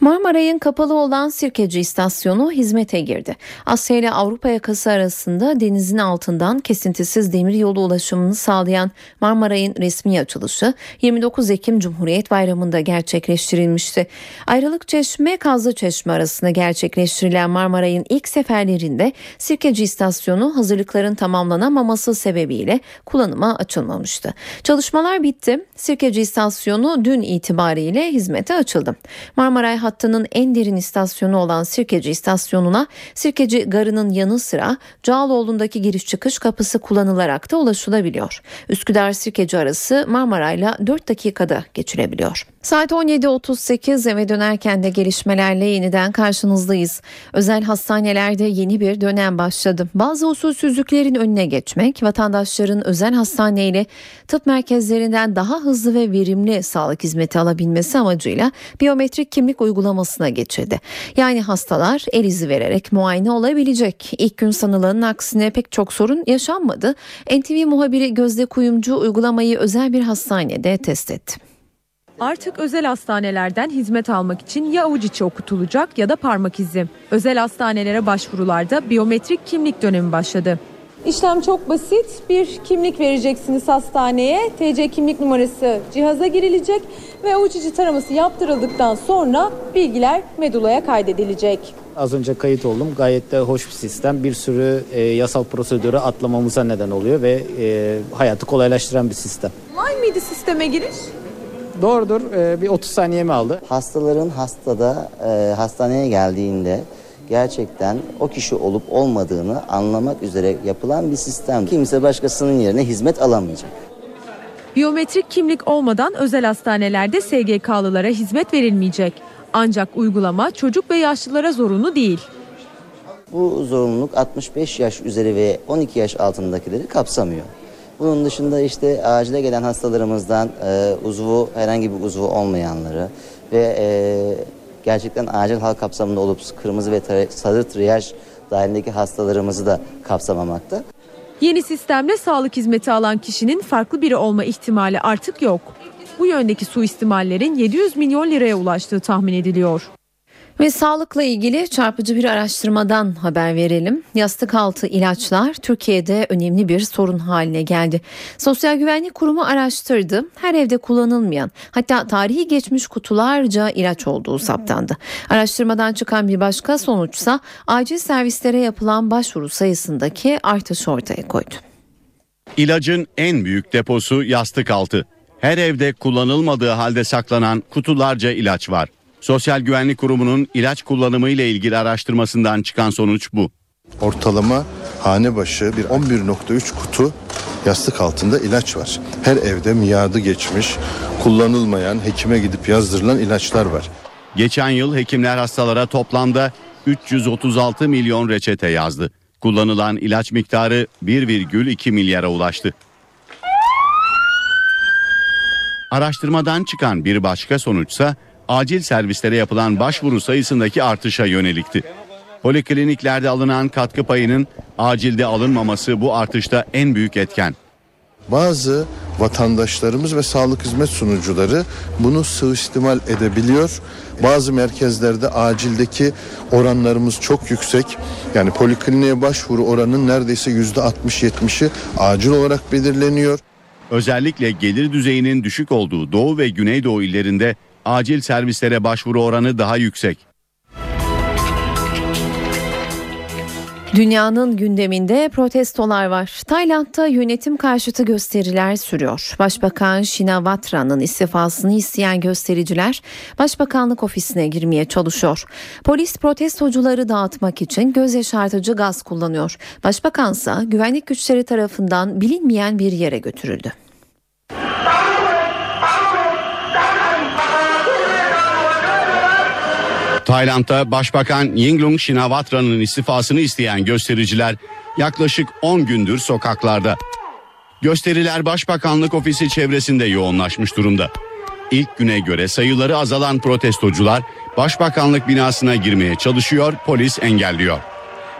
Marmaray'ın kapalı olan Sirkeci istasyonu hizmete girdi. Asya ile Avrupa yakası arasında denizin altından kesintisiz demir yolu ulaşımını sağlayan Marmaray'ın resmi açılışı 29 Ekim Cumhuriyet Bayramı'nda gerçekleştirilmişti. Ayrılık Çeşme Kazlı Çeşme arasında gerçekleştirilen Marmaray'ın ilk seferlerinde Sirkeci istasyonu hazırlıkların tamamlanamaması sebebiyle kullanıma açılmamıştı. Çalışmalar bitti. Sirkeci istasyonu dün itibariyle hizmete açıldı. Marmaray hattının en derin istasyonu olan Sirkeci istasyonuna Sirkeci Garı'nın yanı sıra Cağaloğlu'ndaki giriş çıkış kapısı kullanılarak da ulaşılabiliyor. Üsküdar Sirkeci arası Marmaray'la 4 dakikada geçilebiliyor. Saat 17.38 eve dönerken de gelişmelerle yeniden karşınızdayız. Özel hastanelerde yeni bir dönem başladı. Bazı usulsüzlüklerin önüne geçmek, vatandaşların özel hastaneyle tıp merkezlerinden daha hızlı ve verimli sağlık hizmeti alabilmesi amacıyla biyometrik kimlik uygulamasına geçildi. Yani hastalar el izi vererek muayene olabilecek. İlk gün sanılanın aksine pek çok sorun yaşanmadı. NTV muhabiri Gözde Kuyumcu uygulamayı özel bir hastanede test etti. Artık özel hastanelerden hizmet almak için ya avuç içi okutulacak ya da parmak izi. Özel hastanelere başvurularda biyometrik kimlik dönemi başladı. İşlem çok basit. Bir kimlik vereceksiniz hastaneye. TC kimlik numarası cihaza girilecek ve avuç içi taraması yaptırıldıktan sonra bilgiler medulaya kaydedilecek. Az önce kayıt oldum. Gayet de hoş bir sistem. Bir sürü e, yasal prosedürü atlamamıza neden oluyor ve e, hayatı kolaylaştıran bir sistem. Kolay mıydı sisteme giriş? Doğrudur. E, bir 30 saniye mi aldı? Hastaların hastada e, hastaneye geldiğinde gerçekten o kişi olup olmadığını anlamak üzere yapılan bir sistem. Kimse başkasının yerine hizmet alamayacak. Biyometrik kimlik olmadan özel hastanelerde SGK'lılara hizmet verilmeyecek. Ancak uygulama çocuk ve yaşlılara zorunlu değil. Bu zorunluluk 65 yaş üzeri ve 12 yaş altındakileri kapsamıyor. Bunun dışında işte acile gelen hastalarımızdan e, uzvu herhangi bir uzvu olmayanları ve e, gerçekten acil hal kapsamında olup kırmızı ve sarı triyaj dahilindeki hastalarımızı da kapsamamakta. Yeni sistemle sağlık hizmeti alan kişinin farklı biri olma ihtimali artık yok. Bu yöndeki suistimallerin 700 milyon liraya ulaştığı tahmin ediliyor. Ve sağlıkla ilgili çarpıcı bir araştırmadan haber verelim. Yastık altı ilaçlar Türkiye'de önemli bir sorun haline geldi. Sosyal Güvenlik Kurumu araştırdı. Her evde kullanılmayan hatta tarihi geçmiş kutularca ilaç olduğu saptandı. Araştırmadan çıkan bir başka sonuçsa acil servislere yapılan başvuru sayısındaki artış ortaya koydu. İlacın en büyük deposu yastık altı. Her evde kullanılmadığı halde saklanan kutularca ilaç var. Sosyal Güvenlik Kurumu'nun ilaç kullanımı ile ilgili araştırmasından çıkan sonuç bu. Ortalama hane başı bir 11.3 kutu yastık altında ilaç var. Her evde miadı geçmiş, kullanılmayan, hekime gidip yazdırılan ilaçlar var. Geçen yıl hekimler hastalara toplamda 336 milyon reçete yazdı. Kullanılan ilaç miktarı 1,2 milyara ulaştı. Araştırmadan çıkan bir başka sonuçsa acil servislere yapılan başvuru sayısındaki artışa yönelikti. Polikliniklerde alınan katkı payının acilde alınmaması bu artışta en büyük etken. Bazı vatandaşlarımız ve sağlık hizmet sunucuları bunu suistimal edebiliyor. Bazı merkezlerde acildeki oranlarımız çok yüksek. Yani polikliniğe başvuru oranının neredeyse yüzde 60-70'i acil olarak belirleniyor. Özellikle gelir düzeyinin düşük olduğu Doğu ve Güneydoğu illerinde acil servislere başvuru oranı daha yüksek. Dünyanın gündeminde protestolar var. Tayland'da yönetim karşıtı gösteriler sürüyor. Başbakan Shinawatran'ın istifasını isteyen göstericiler Başbakanlık ofisine girmeye çalışıyor. Polis protestocuları dağıtmak için göz yaşartıcı gaz kullanıyor. Başbakansa güvenlik güçleri tarafından bilinmeyen bir yere götürüldü. Tayland'da Başbakan Yingluck Shinawatran'ın istifasını isteyen göstericiler yaklaşık 10 gündür sokaklarda. Gösteriler Başbakanlık ofisi çevresinde yoğunlaşmış durumda. İlk güne göre sayıları azalan protestocular Başbakanlık binasına girmeye çalışıyor, polis engelliyor.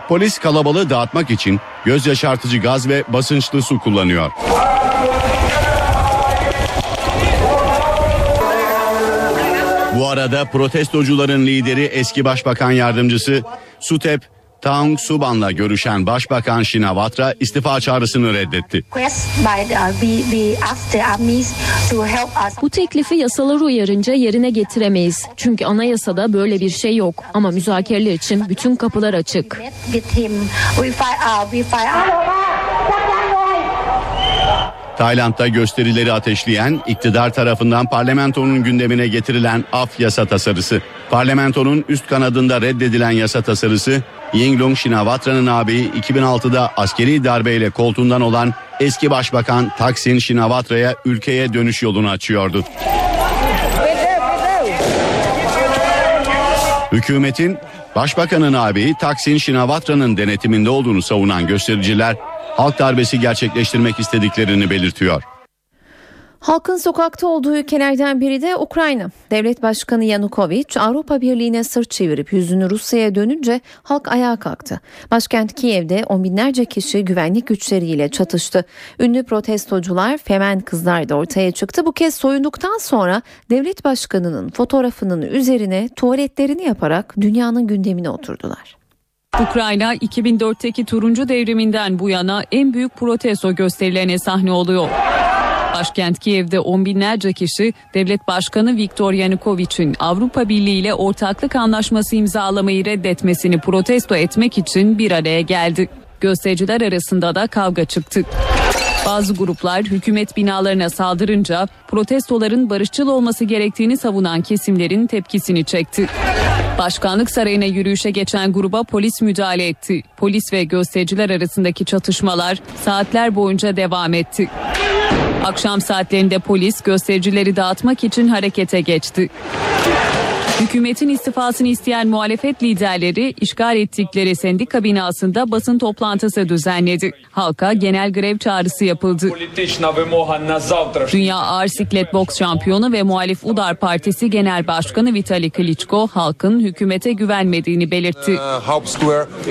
Polis kalabalığı dağıtmak için göz yaşartıcı gaz ve basınçlı su kullanıyor. Bu arada protestocuların lideri eski başbakan yardımcısı Sutep Taung Suban'la görüşen Başbakan Shinawatra istifa çağrısını reddetti. Bu teklifi yasalar uyarınca yerine getiremeyiz. Çünkü anayasada böyle bir şey yok. Ama müzakereler için bütün kapılar açık. Tayland'da gösterileri ateşleyen iktidar tarafından parlamentonun gündemine getirilen af yasa tasarısı. Parlamentonun üst kanadında reddedilen yasa tasarısı Yingluck Shinawatra'nın ağabeyi 2006'da askeri darbeyle koltuğundan olan eski başbakan Taksin Shinawatra'ya ülkeye dönüş yolunu açıyordu. Hükümetin başbakanın ağabeyi Taksin Shinawatra'nın denetiminde olduğunu savunan göstericiler halk darbesi gerçekleştirmek istediklerini belirtiyor. Halkın sokakta olduğu ülkelerden biri de Ukrayna. Devlet Başkanı Yanukovych Avrupa Birliği'ne sırt çevirip yüzünü Rusya'ya dönünce halk ayağa kalktı. Başkent Kiev'de on binlerce kişi güvenlik güçleriyle çatıştı. Ünlü protestocular Femen kızlar da ortaya çıktı. Bu kez soyunduktan sonra devlet başkanının fotoğrafının üzerine tuvaletlerini yaparak dünyanın gündemine oturdular. Ukrayna 2004'teki turuncu devriminden bu yana en büyük protesto gösterilerine sahne oluyor. Başkent Kiev'de on binlerce kişi devlet başkanı Viktor Yanukovych'in Avrupa Birliği ile ortaklık anlaşması imzalamayı reddetmesini protesto etmek için bir araya geldi. Göstericiler arasında da kavga çıktı. Bazı gruplar hükümet binalarına saldırınca protestoların barışçıl olması gerektiğini savunan kesimlerin tepkisini çekti. Başkanlık sarayına yürüyüşe geçen gruba polis müdahale etti. Polis ve göstericiler arasındaki çatışmalar saatler boyunca devam etti. Akşam saatlerinde polis göstericileri dağıtmak için harekete geçti. Hükümetin istifasını isteyen muhalefet liderleri işgal ettikleri sendika binasında basın toplantısı düzenledi. Halka genel grev çağrısı yapıldı. Dünya Ağır Siklet Boks Şampiyonu ve muhalif Udar Partisi Genel Başkanı Vitali Klitschko halkın hükümete güvenmediğini belirtti.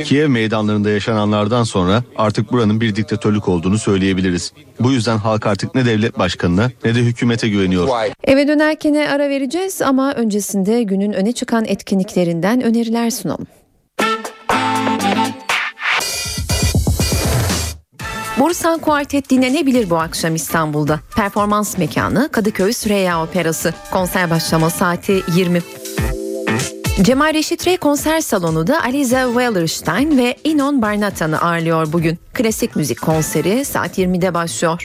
Kiev meydanlarında yaşananlardan sonra artık buranın bir diktatörlük olduğunu söyleyebiliriz. Bu yüzden halk artık ne devlet başkanına ne de hükümete güveniyor. Eve dönerken ara vereceğiz ama öncesinde gün günün öne çıkan etkinliklerinden öneriler sunalım. Borusan Kuartet dinlenebilir bu akşam İstanbul'da. Performans mekanı Kadıköy Süreyya Operası. Konser başlama saati 20. Cemal Reşit Rey konser salonu da Aliza Wellerstein ve Inon Barnatan'ı ağırlıyor bugün. Klasik müzik konseri saat 20'de başlıyor.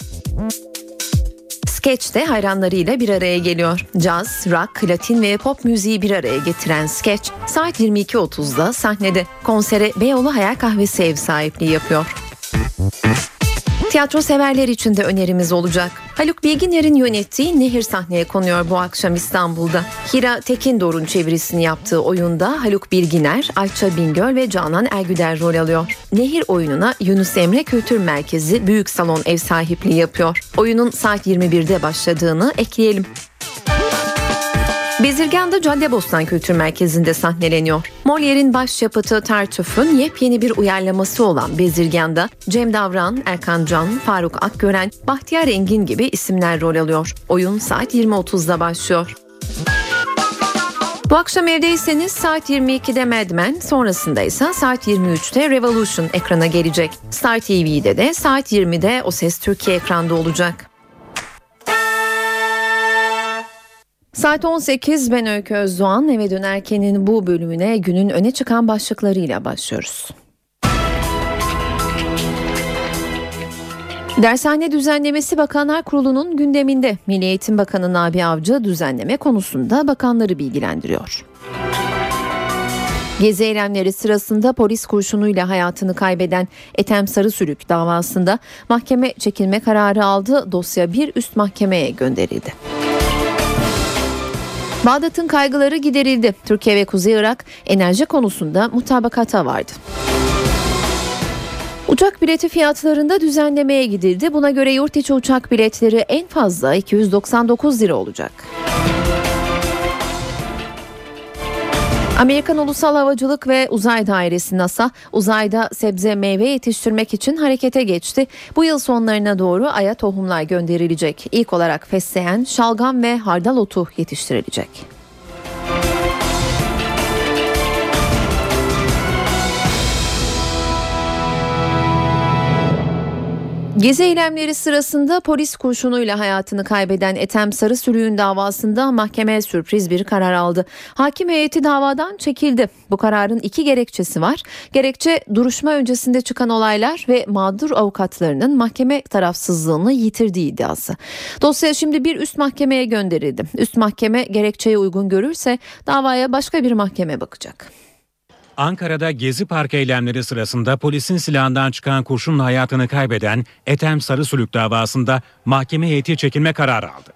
Sketch de hayranlarıyla bir araya geliyor. Caz, rock, latin ve pop müziği bir araya getiren Sketch saat 22.30'da sahnede. Konsere Beyoğlu Hayal Kahvesi ev sahipliği yapıyor. Tiyatro severler için de önerimiz olacak. Haluk Bilginer'in yönettiği Nehir sahneye konuyor bu akşam İstanbul'da. Hira Tekindor'un çevirisini yaptığı oyunda Haluk Bilginer, Ayça Bingöl ve Canan Ergüder rol alıyor. Nehir oyununa Yunus Emre Kültür Merkezi Büyük Salon ev sahipliği yapıyor. Oyunun saat 21'de başladığını ekleyelim. Bezirgan'da Caddebostan Kültür Merkezi'nde sahneleniyor. Molière'in başyapıtı Tartüf'ün yepyeni bir uyarlaması olan Bezirgan'da Cem Davran, Erkan Can, Faruk Akgören, Bahtiyar Engin gibi isimler rol alıyor. Oyun saat 20.30'da başlıyor. Bu akşam evdeyseniz saat 22'de Mad Men, sonrasında ise saat 23'te Revolution ekrana gelecek. Star TV'de de saat 20'de O Ses Türkiye ekranda olacak. Saat 18 ben Öykü Özdoğan eve dönerkenin bu bölümüne günün öne çıkan başlıklarıyla başlıyoruz. Dershane düzenlemesi Bakanlar Kurulu'nun gündeminde. Milli Eğitim Bakanı Nabi Avcı düzenleme konusunda bakanları bilgilendiriyor. Gezi eylemleri sırasında polis kurşunuyla hayatını kaybeden Ethem Sarısülük davasında mahkeme çekilme kararı aldı. Dosya bir üst mahkemeye gönderildi. Bağdat'ın kaygıları giderildi. Türkiye ve Kuzey Irak enerji konusunda mutabakata vardı. Uçak bileti fiyatlarında düzenlemeye gidildi. Buna göre yurt içi uçak biletleri en fazla 299 lira olacak. Amerikan Ulusal Havacılık ve Uzay Dairesi NASA uzayda sebze meyve yetiştirmek için harekete geçti. Bu yıl sonlarına doğru aya tohumlar gönderilecek. İlk olarak fesleğen, şalgam ve hardal otu yetiştirilecek. Gezi eylemleri sırasında polis kurşunuyla hayatını kaybeden Ethem Sarısülüğün davasında mahkeme sürpriz bir karar aldı. Hakim heyeti davadan çekildi. Bu kararın iki gerekçesi var. Gerekçe duruşma öncesinde çıkan olaylar ve mağdur avukatlarının mahkeme tarafsızlığını yitirdiği iddiası. Dosya şimdi bir üst mahkemeye gönderildi. Üst mahkeme gerekçeye uygun görürse davaya başka bir mahkeme bakacak. Ankara'da Gezi Park eylemleri sırasında polisin silahından çıkan kurşunla hayatını kaybeden Ethem Sarısülük davasında mahkeme heyeti çekilme kararı aldı.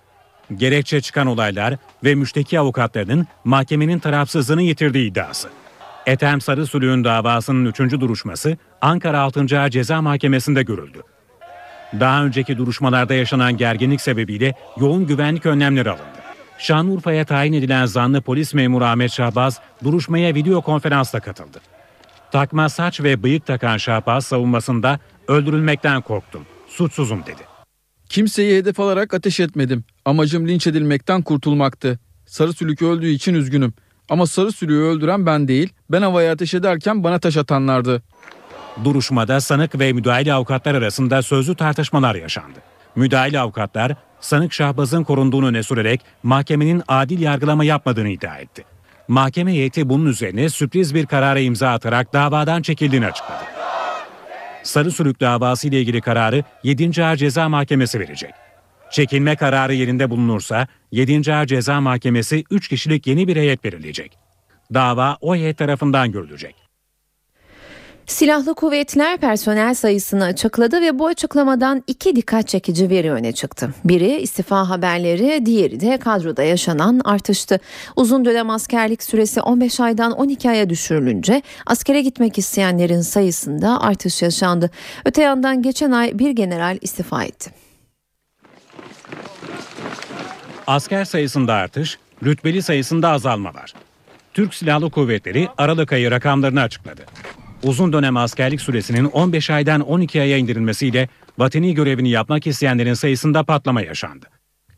Gerekçe çıkan olaylar ve müşteki avukatlarının mahkemenin tarafsızlığını yitirdiği iddiası. Ethem Sarısülük'ün davasının 3. duruşması Ankara 6. Ağır Ceza Mahkemesi'nde görüldü. Daha önceki duruşmalarda yaşanan gerginlik sebebiyle yoğun güvenlik önlemleri alındı. Şanlıurfa'ya tayin edilen zanlı polis memuru Ahmet Şahbaz duruşmaya video konferansla katıldı. Takma saç ve bıyık takan Şahbaz savunmasında öldürülmekten korktum, suçsuzum dedi. Kimseyi hedef alarak ateş etmedim. Amacım linç edilmekten kurtulmaktı. Sarı sülük öldüğü için üzgünüm. Ama sarı sülüğü öldüren ben değil, ben havaya ateş ederken bana taş atanlardı. Duruşmada sanık ve müdahale avukatlar arasında sözlü tartışmalar yaşandı. Müdahale avukatlar sanık Şahbaz'ın korunduğunu öne sürerek mahkemenin adil yargılama yapmadığını iddia etti. Mahkeme heyeti bunun üzerine sürpriz bir karara imza atarak davadan çekildiğini açıkladı. Sarı Sürük davası ile ilgili kararı 7. Ağır Ceza Mahkemesi verecek. Çekilme kararı yerinde bulunursa 7. Ağır Ceza Mahkemesi 3 kişilik yeni bir heyet belirleyecek. Dava o heyet tarafından görülecek. Silahlı kuvvetler personel sayısını açıkladı ve bu açıklamadan iki dikkat çekici veri öne çıktı. Biri istifa haberleri, diğeri de kadroda yaşanan artıştı. Uzun dönem askerlik süresi 15 aydan 12 aya düşürülünce askere gitmek isteyenlerin sayısında artış yaşandı. Öte yandan geçen ay bir general istifa etti. Asker sayısında artış, rütbeli sayısında azalma var. Türk Silahlı Kuvvetleri Aralık ayı rakamlarını açıkladı uzun dönem askerlik süresinin 15 aydan 12 aya indirilmesiyle vatani görevini yapmak isteyenlerin sayısında patlama yaşandı.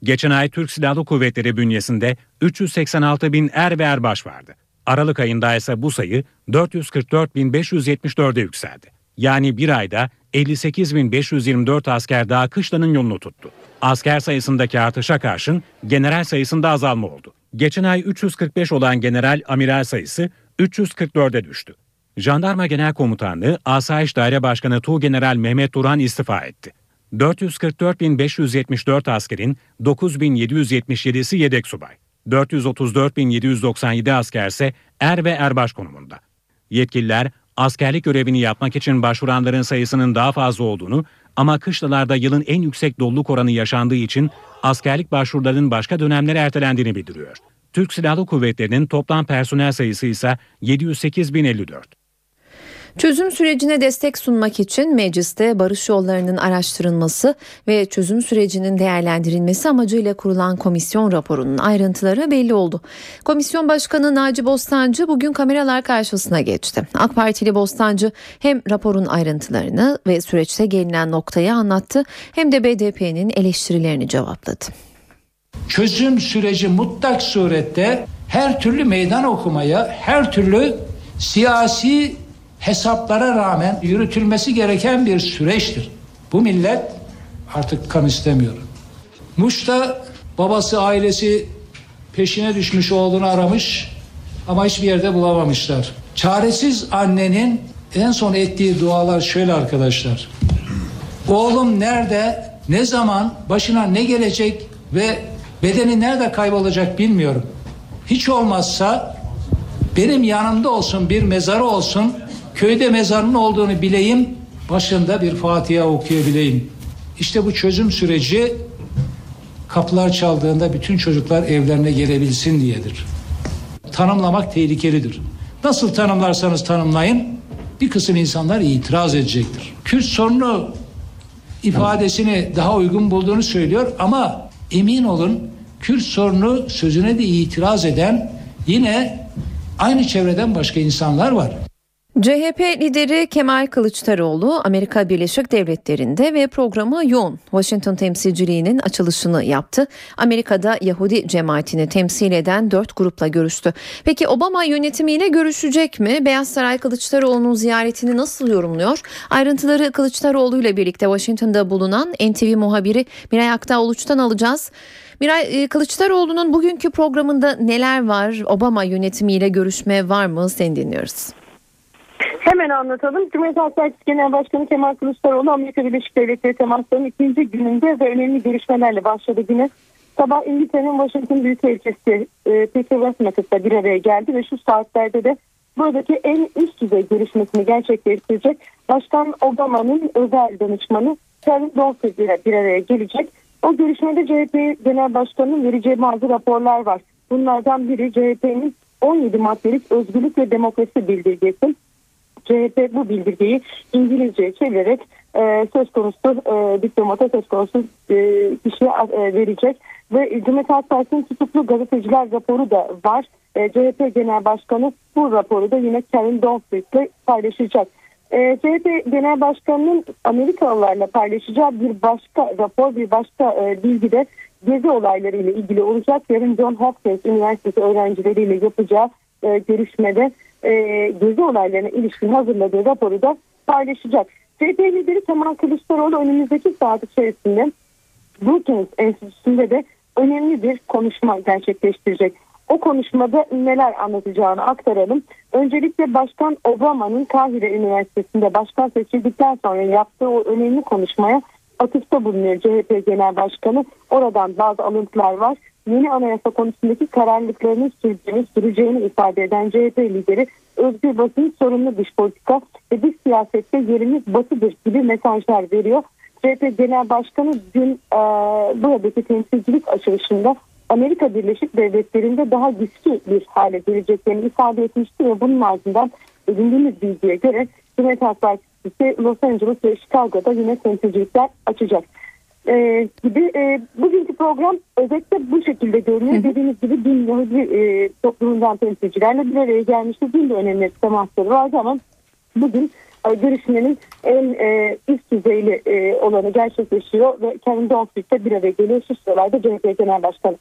Geçen ay Türk Silahlı Kuvvetleri bünyesinde 386 bin er ve erbaş vardı. Aralık ayında ise bu sayı 444.574'e yükseldi. Yani bir ayda 58.524 asker daha kışlanın yolunu tuttu. Asker sayısındaki artışa karşın general sayısında azalma oldu. Geçen ay 345 olan general amiral sayısı 344'e düştü. Jandarma Genel Komutanlığı Asayiş Daire Başkanı Tuğgeneral Mehmet Duran istifa etti. 444.574 askerin 9.777'si yedek subay. 434.797 askerse er ve erbaş konumunda. Yetkililer askerlik görevini yapmak için başvuranların sayısının daha fazla olduğunu ama kışlalarda yılın en yüksek doluluk oranı yaşandığı için askerlik başvurularının başka dönemlere ertelendiğini bildiriyor. Türk Silahlı Kuvvetleri'nin toplam personel sayısı ise 708.054. Çözüm sürecine destek sunmak için mecliste barış yollarının araştırılması ve çözüm sürecinin değerlendirilmesi amacıyla kurulan komisyon raporunun ayrıntıları belli oldu. Komisyon Başkanı Naci Bostancı bugün kameralar karşısına geçti. AK Partili Bostancı hem raporun ayrıntılarını ve süreçte gelinen noktayı anlattı hem de BDP'nin eleştirilerini cevapladı. Çözüm süreci mutlak surette her türlü meydan okumaya, her türlü siyasi hesaplara rağmen yürütülmesi gereken bir süreçtir. Bu millet artık kan istemiyor. Muş'ta babası ailesi peşine düşmüş oğlunu aramış ama hiçbir yerde bulamamışlar. Çaresiz annenin en son ettiği dualar şöyle arkadaşlar. Oğlum nerede, ne zaman, başına ne gelecek ve bedeni nerede kaybolacak bilmiyorum. Hiç olmazsa benim yanımda olsun bir mezarı olsun köyde mezarının olduğunu bileyim, başında bir Fatiha okuyabileyim. İşte bu çözüm süreci kapılar çaldığında bütün çocuklar evlerine gelebilsin diyedir. Tanımlamak tehlikelidir. Nasıl tanımlarsanız tanımlayın bir kısım insanlar itiraz edecektir. Kürt sorunu ifadesini daha uygun bulduğunu söylüyor ama emin olun Kürt sorunu sözüne de itiraz eden yine aynı çevreden başka insanlar var. CHP lideri Kemal Kılıçdaroğlu Amerika Birleşik Devletleri'nde ve programı yoğun Washington temsilciliğinin açılışını yaptı. Amerika'da Yahudi cemaatini temsil eden dört grupla görüştü. Peki Obama yönetimiyle görüşecek mi? Beyaz Saray Kılıçdaroğlu'nun ziyaretini nasıl yorumluyor? Ayrıntıları Kılıçdaroğlu ile birlikte Washington'da bulunan NTV muhabiri Miray Aktağ Uluç'tan alacağız. Miray Kılıçdaroğlu'nun bugünkü programında neler var? Obama yönetimiyle görüşme var mı? Seni dinliyoruz. Hemen anlatalım. Cumhuriyet Halk Partisi Genel Başkanı Kemal Kılıçdaroğlu Amerika Birleşik Devletleri temaslarının ikinci gününde ve önemli görüşmelerle başladı güne. Sabah İngiltere'nin Washington Büyükelçisi e, Peter Westmakers'la bir araya geldi ve şu saatlerde de buradaki en üst düzey görüşmesini gerçekleştirecek Başkan Obama'nın özel danışmanı Karen Dolphy ile bir araya gelecek. O görüşmede CHP Genel Başkanı'nın vereceği bazı raporlar var. Bunlardan biri CHP'nin 17 maddelik özgürlük ve demokrasi bildirgesi. CHP bu bildirgeyi İngilizceye çevirerek e, söz konusu e, diplomata söz konusu e, kişiye e, verecek ve Cumhuriyet Halk Partisi'nin tutuklu gazeteciler raporu da var. E, CHP Genel Başkanı bu raporu da yine Karen Donfried ile paylaşacak. E, CHP Genel Başkanı'nın Amerikalılarla paylaşacağı bir başka rapor, bir başka e, bilgi de gezi olayları ile ilgili olacak. Yarın John Hopkins Üniversitesi öğrencileriyle yapacağı e, görüşmede e, gezi olaylarına ilişkin hazırladığı raporu da paylaşacak. CHP lideri Kemal Kılıçdaroğlu önümüzdeki saat içerisinde Brookings Enstitüsü'nde de önemli bir konuşma gerçekleştirecek. O konuşmada neler anlatacağını aktaralım. Öncelikle Başkan Obama'nın Kahire Üniversitesi'nde başkan seçildikten sonra yaptığı o önemli konuşmaya atıfta bulunuyor CHP Genel Başkanı. Oradan bazı alıntılar var. Yeni anayasa konusundaki kararlılıklarının sürdüğünü, süreceğini ifade eden CHP lideri özgür basın, sorumlu dış politika ve dış siyasette yerimiz batıdır gibi mesajlar veriyor. CHP Genel Başkanı dün e, buradaki temsilcilik açılışında Amerika Birleşik Devletleri'nde daha güçlü bir hale geleceklerini ifade etmişti ve bunun ardından edindiğimiz bilgiye göre Cumhuriyet Halk Partisi Los Angeles ve Chicago'da yine temsilcilikler açacak. Ee, gibi e, bugünkü program özetle bu şekilde görünüyor. Dediğiniz gibi din Yahudi e, toplumundan temsilcilerle bir araya gelmişti. Din de önemli temasları vardı ama bugün e, görüşmenin en e, üst düzeyli e, olanı gerçekleşiyor ve kendi ofiste bir araya geliyor. Şu sıralarda CHP Genel Başkanı.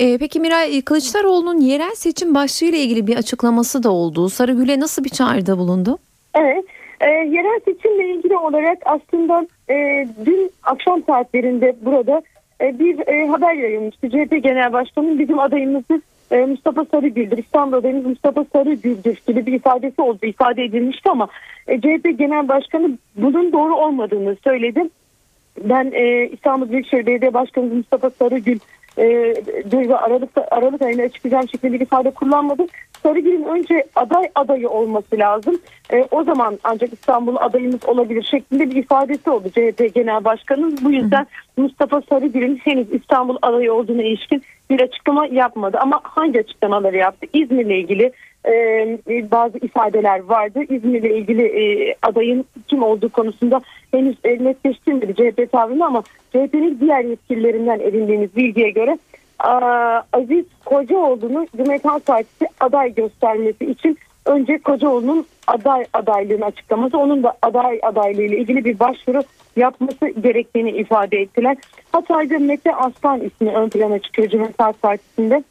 Ee, peki Miray Kılıçdaroğlu'nun yerel seçim başlığıyla ilgili bir açıklaması da oldu. Sarıgül'e nasıl bir çağrıda bulundu? Evet. E, yerel seçimle ilgili olarak aslında e, dün akşam saatlerinde burada e, bir e, haber yayılmıştı. CHP Genel Başkanı'nın bizim adayımızı e, Mustafa Sarıgül'dür, İstanbul adayımız Mustafa Sarıgül'dür gibi bir ifadesi oldu, ifade edilmişti ama e, CHP Genel Başkanı bunun doğru olmadığını söyledi. Ben e, İstanbul Büyükşehir Belediye Başkanı Mustafa Sarıgül e, ve Aralık, ayına açıklayacağım şekilde bir ifade kullanmadım. Sarıgül'ün önce aday adayı olması lazım. E, o zaman ancak İstanbul adayımız olabilir şeklinde bir ifadesi oldu CHP Genel Başkanı'nın. Bu yüzden Mustafa Sarıgül'ün henüz İstanbul adayı olduğuna ilişkin bir açıklama yapmadı. Ama hangi açıklamaları yaptı? İzmir'le ilgili e, bazı ifadeler vardı. İzmir'le ilgili e, adayın kim olduğu konusunda henüz e, netleştirmedi CHP tavrını ama CHP'nin diğer yetkililerinden edindiğimiz bilgiye göre a, Aziz Kocaoğlu'nu Cumhuriyet Halk Partisi aday göstermesi için önce Kocaoğlu'nun aday adaylığını açıklaması, onun da aday adaylığı ile ilgili bir başvuru yapması gerektiğini ifade ettiler. Hatay'da Mete Aslan ismi ön plana çıkıyor Cumhuriyet Partisi'nde.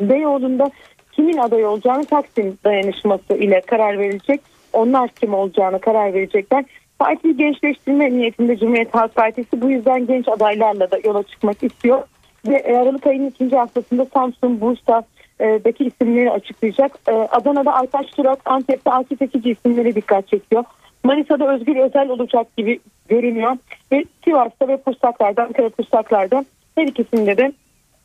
Beyoğlu'nda kimin aday olacağını Taksim dayanışması ile karar verecek. Onlar kim olacağını karar verecekler. Parti gençleştirme niyetinde Cumhuriyet Halk Partisi bu yüzden genç adaylarla da yola çıkmak istiyor. Ve Aralık ayının ikinci haftasında Samsun, Bursa'daki isimleri açıklayacak. Ee, Adana'da Aytaş Turak, Antep'te Akif Ekici isimleri dikkat çekiyor. Manisa'da Özgür Özel olacak gibi görünüyor. Ve Sivas'ta ve Pursaklar'da, Ankara Pursaklar'da her ikisinde de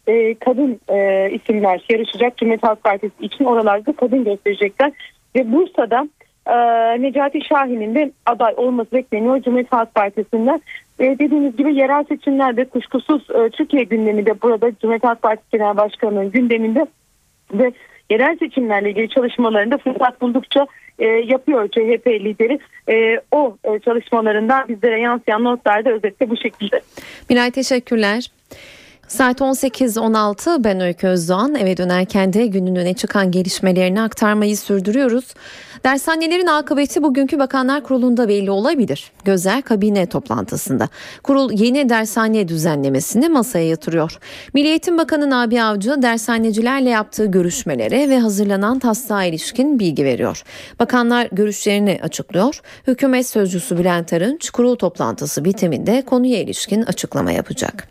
e, kadın e, isimler yarışacak Cumhuriyet Halk Partisi için oralarda kadın gösterecekler. Ve Bursa'da e, Necati Şahin'in de aday olması bekleniyor Cumhuriyet Halk Partisi'nden. E, dediğimiz gibi yerel seçimlerde kuşkusuz e, Türkiye gündemi de burada Cumhuriyet Halk Partisi Genel Başkanı'nın gündeminde ve yerel seçimlerle ilgili çalışmalarında fırsat buldukça e, yapıyor CHP lideri. E, o e, çalışmalarından bizlere yansıyan notlarda özetle bu şekilde. Miray teşekkürler. Saat 18.16 ben Öykü Özdoğan eve dönerken de günün öne çıkan gelişmelerini aktarmayı sürdürüyoruz. Dershanelerin akıbeti bugünkü Bakanlar Kurulu'nda belli olabilir. Gözler kabine toplantısında. Kurul yeni dershane düzenlemesini masaya yatırıyor. Milli Eğitim Bakanı Nabi Avcı dershanecilerle yaptığı görüşmelere ve hazırlanan taslağa ilişkin bilgi veriyor. Bakanlar görüşlerini açıklıyor. Hükümet Sözcüsü Bülent Arınç kurul toplantısı bitiminde konuya ilişkin açıklama yapacak.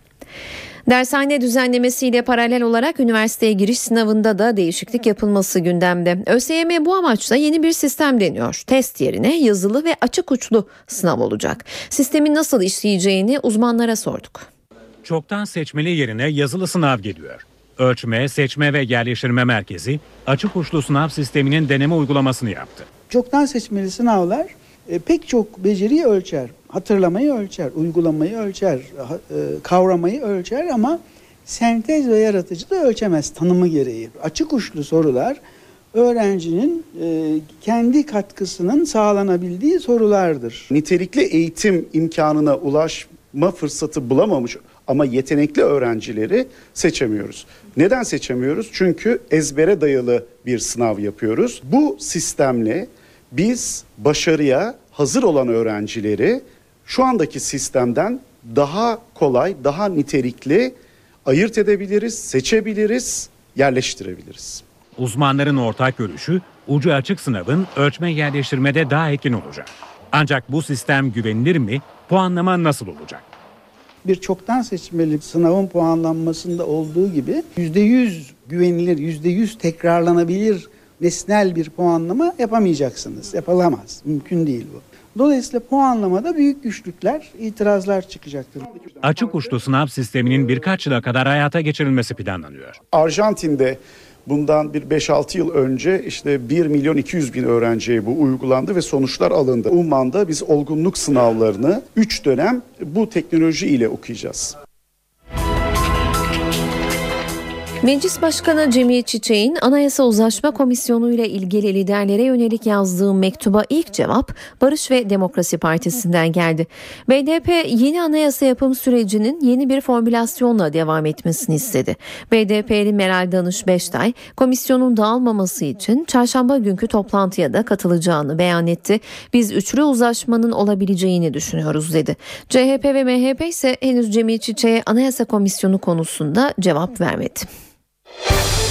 Dershane düzenlemesiyle paralel olarak üniversiteye giriş sınavında da değişiklik yapılması gündemde. ÖSYM bu amaçla yeni bir sistem deniyor. Test yerine yazılı ve açık uçlu sınav olacak. Sistemin nasıl işleyeceğini uzmanlara sorduk. Çoktan seçmeli yerine yazılı sınav geliyor. Ölçme, Seçme ve Yerleştirme Merkezi açık uçlu sınav sisteminin deneme uygulamasını yaptı. Çoktan seçmeli sınavlar e, pek çok beceriyi ölçer. Hatırlamayı ölçer, uygulamayı ölçer, e, kavramayı ölçer ama sentez ve yaratıcı da ölçemez tanımı gereği. Açık uçlu sorular öğrencinin e, kendi katkısının sağlanabildiği sorulardır. Nitelikli eğitim imkanına ulaşma fırsatı bulamamış ama yetenekli öğrencileri seçemiyoruz. Neden seçemiyoruz? Çünkü ezbere dayalı bir sınav yapıyoruz. Bu sistemle biz başarıya hazır olan öğrencileri şu andaki sistemden daha kolay, daha nitelikli ayırt edebiliriz, seçebiliriz, yerleştirebiliriz. Uzmanların ortak görüşü ucu açık sınavın ölçme yerleştirmede daha etkin olacak. Ancak bu sistem güvenilir mi? Puanlama nasıl olacak? Bir çoktan seçmeli sınavın puanlanmasında olduğu gibi %100 güvenilir, %100 tekrarlanabilir nesnel bir puanlama yapamayacaksınız. Yapılamaz. Mümkün değil bu. Dolayısıyla puanlamada büyük güçlükler, itirazlar çıkacaktır. Açık uçlu sınav sisteminin birkaç yıla kadar hayata geçirilmesi planlanıyor. Arjantin'de bundan bir 5-6 yıl önce işte 1 milyon 200 bin öğrenciye bu uygulandı ve sonuçlar alındı. Umman'da biz olgunluk sınavlarını 3 dönem bu teknoloji ile okuyacağız. Meclis Başkanı Cemil Çiçek'in Anayasa Uzlaşma Komisyonu ile ilgili liderlere yönelik yazdığı mektuba ilk cevap Barış ve Demokrasi Partisi'nden geldi. BDP yeni anayasa yapım sürecinin yeni bir formülasyonla devam etmesini istedi. BDP'li Meral Danış Beştay komisyonun dağılmaması için çarşamba günkü toplantıya da katılacağını beyan etti. Biz üçlü uzlaşmanın olabileceğini düşünüyoruz dedi. CHP ve MHP ise henüz Cemil Çiçek'e Anayasa Komisyonu konusunda cevap vermedi. Thank you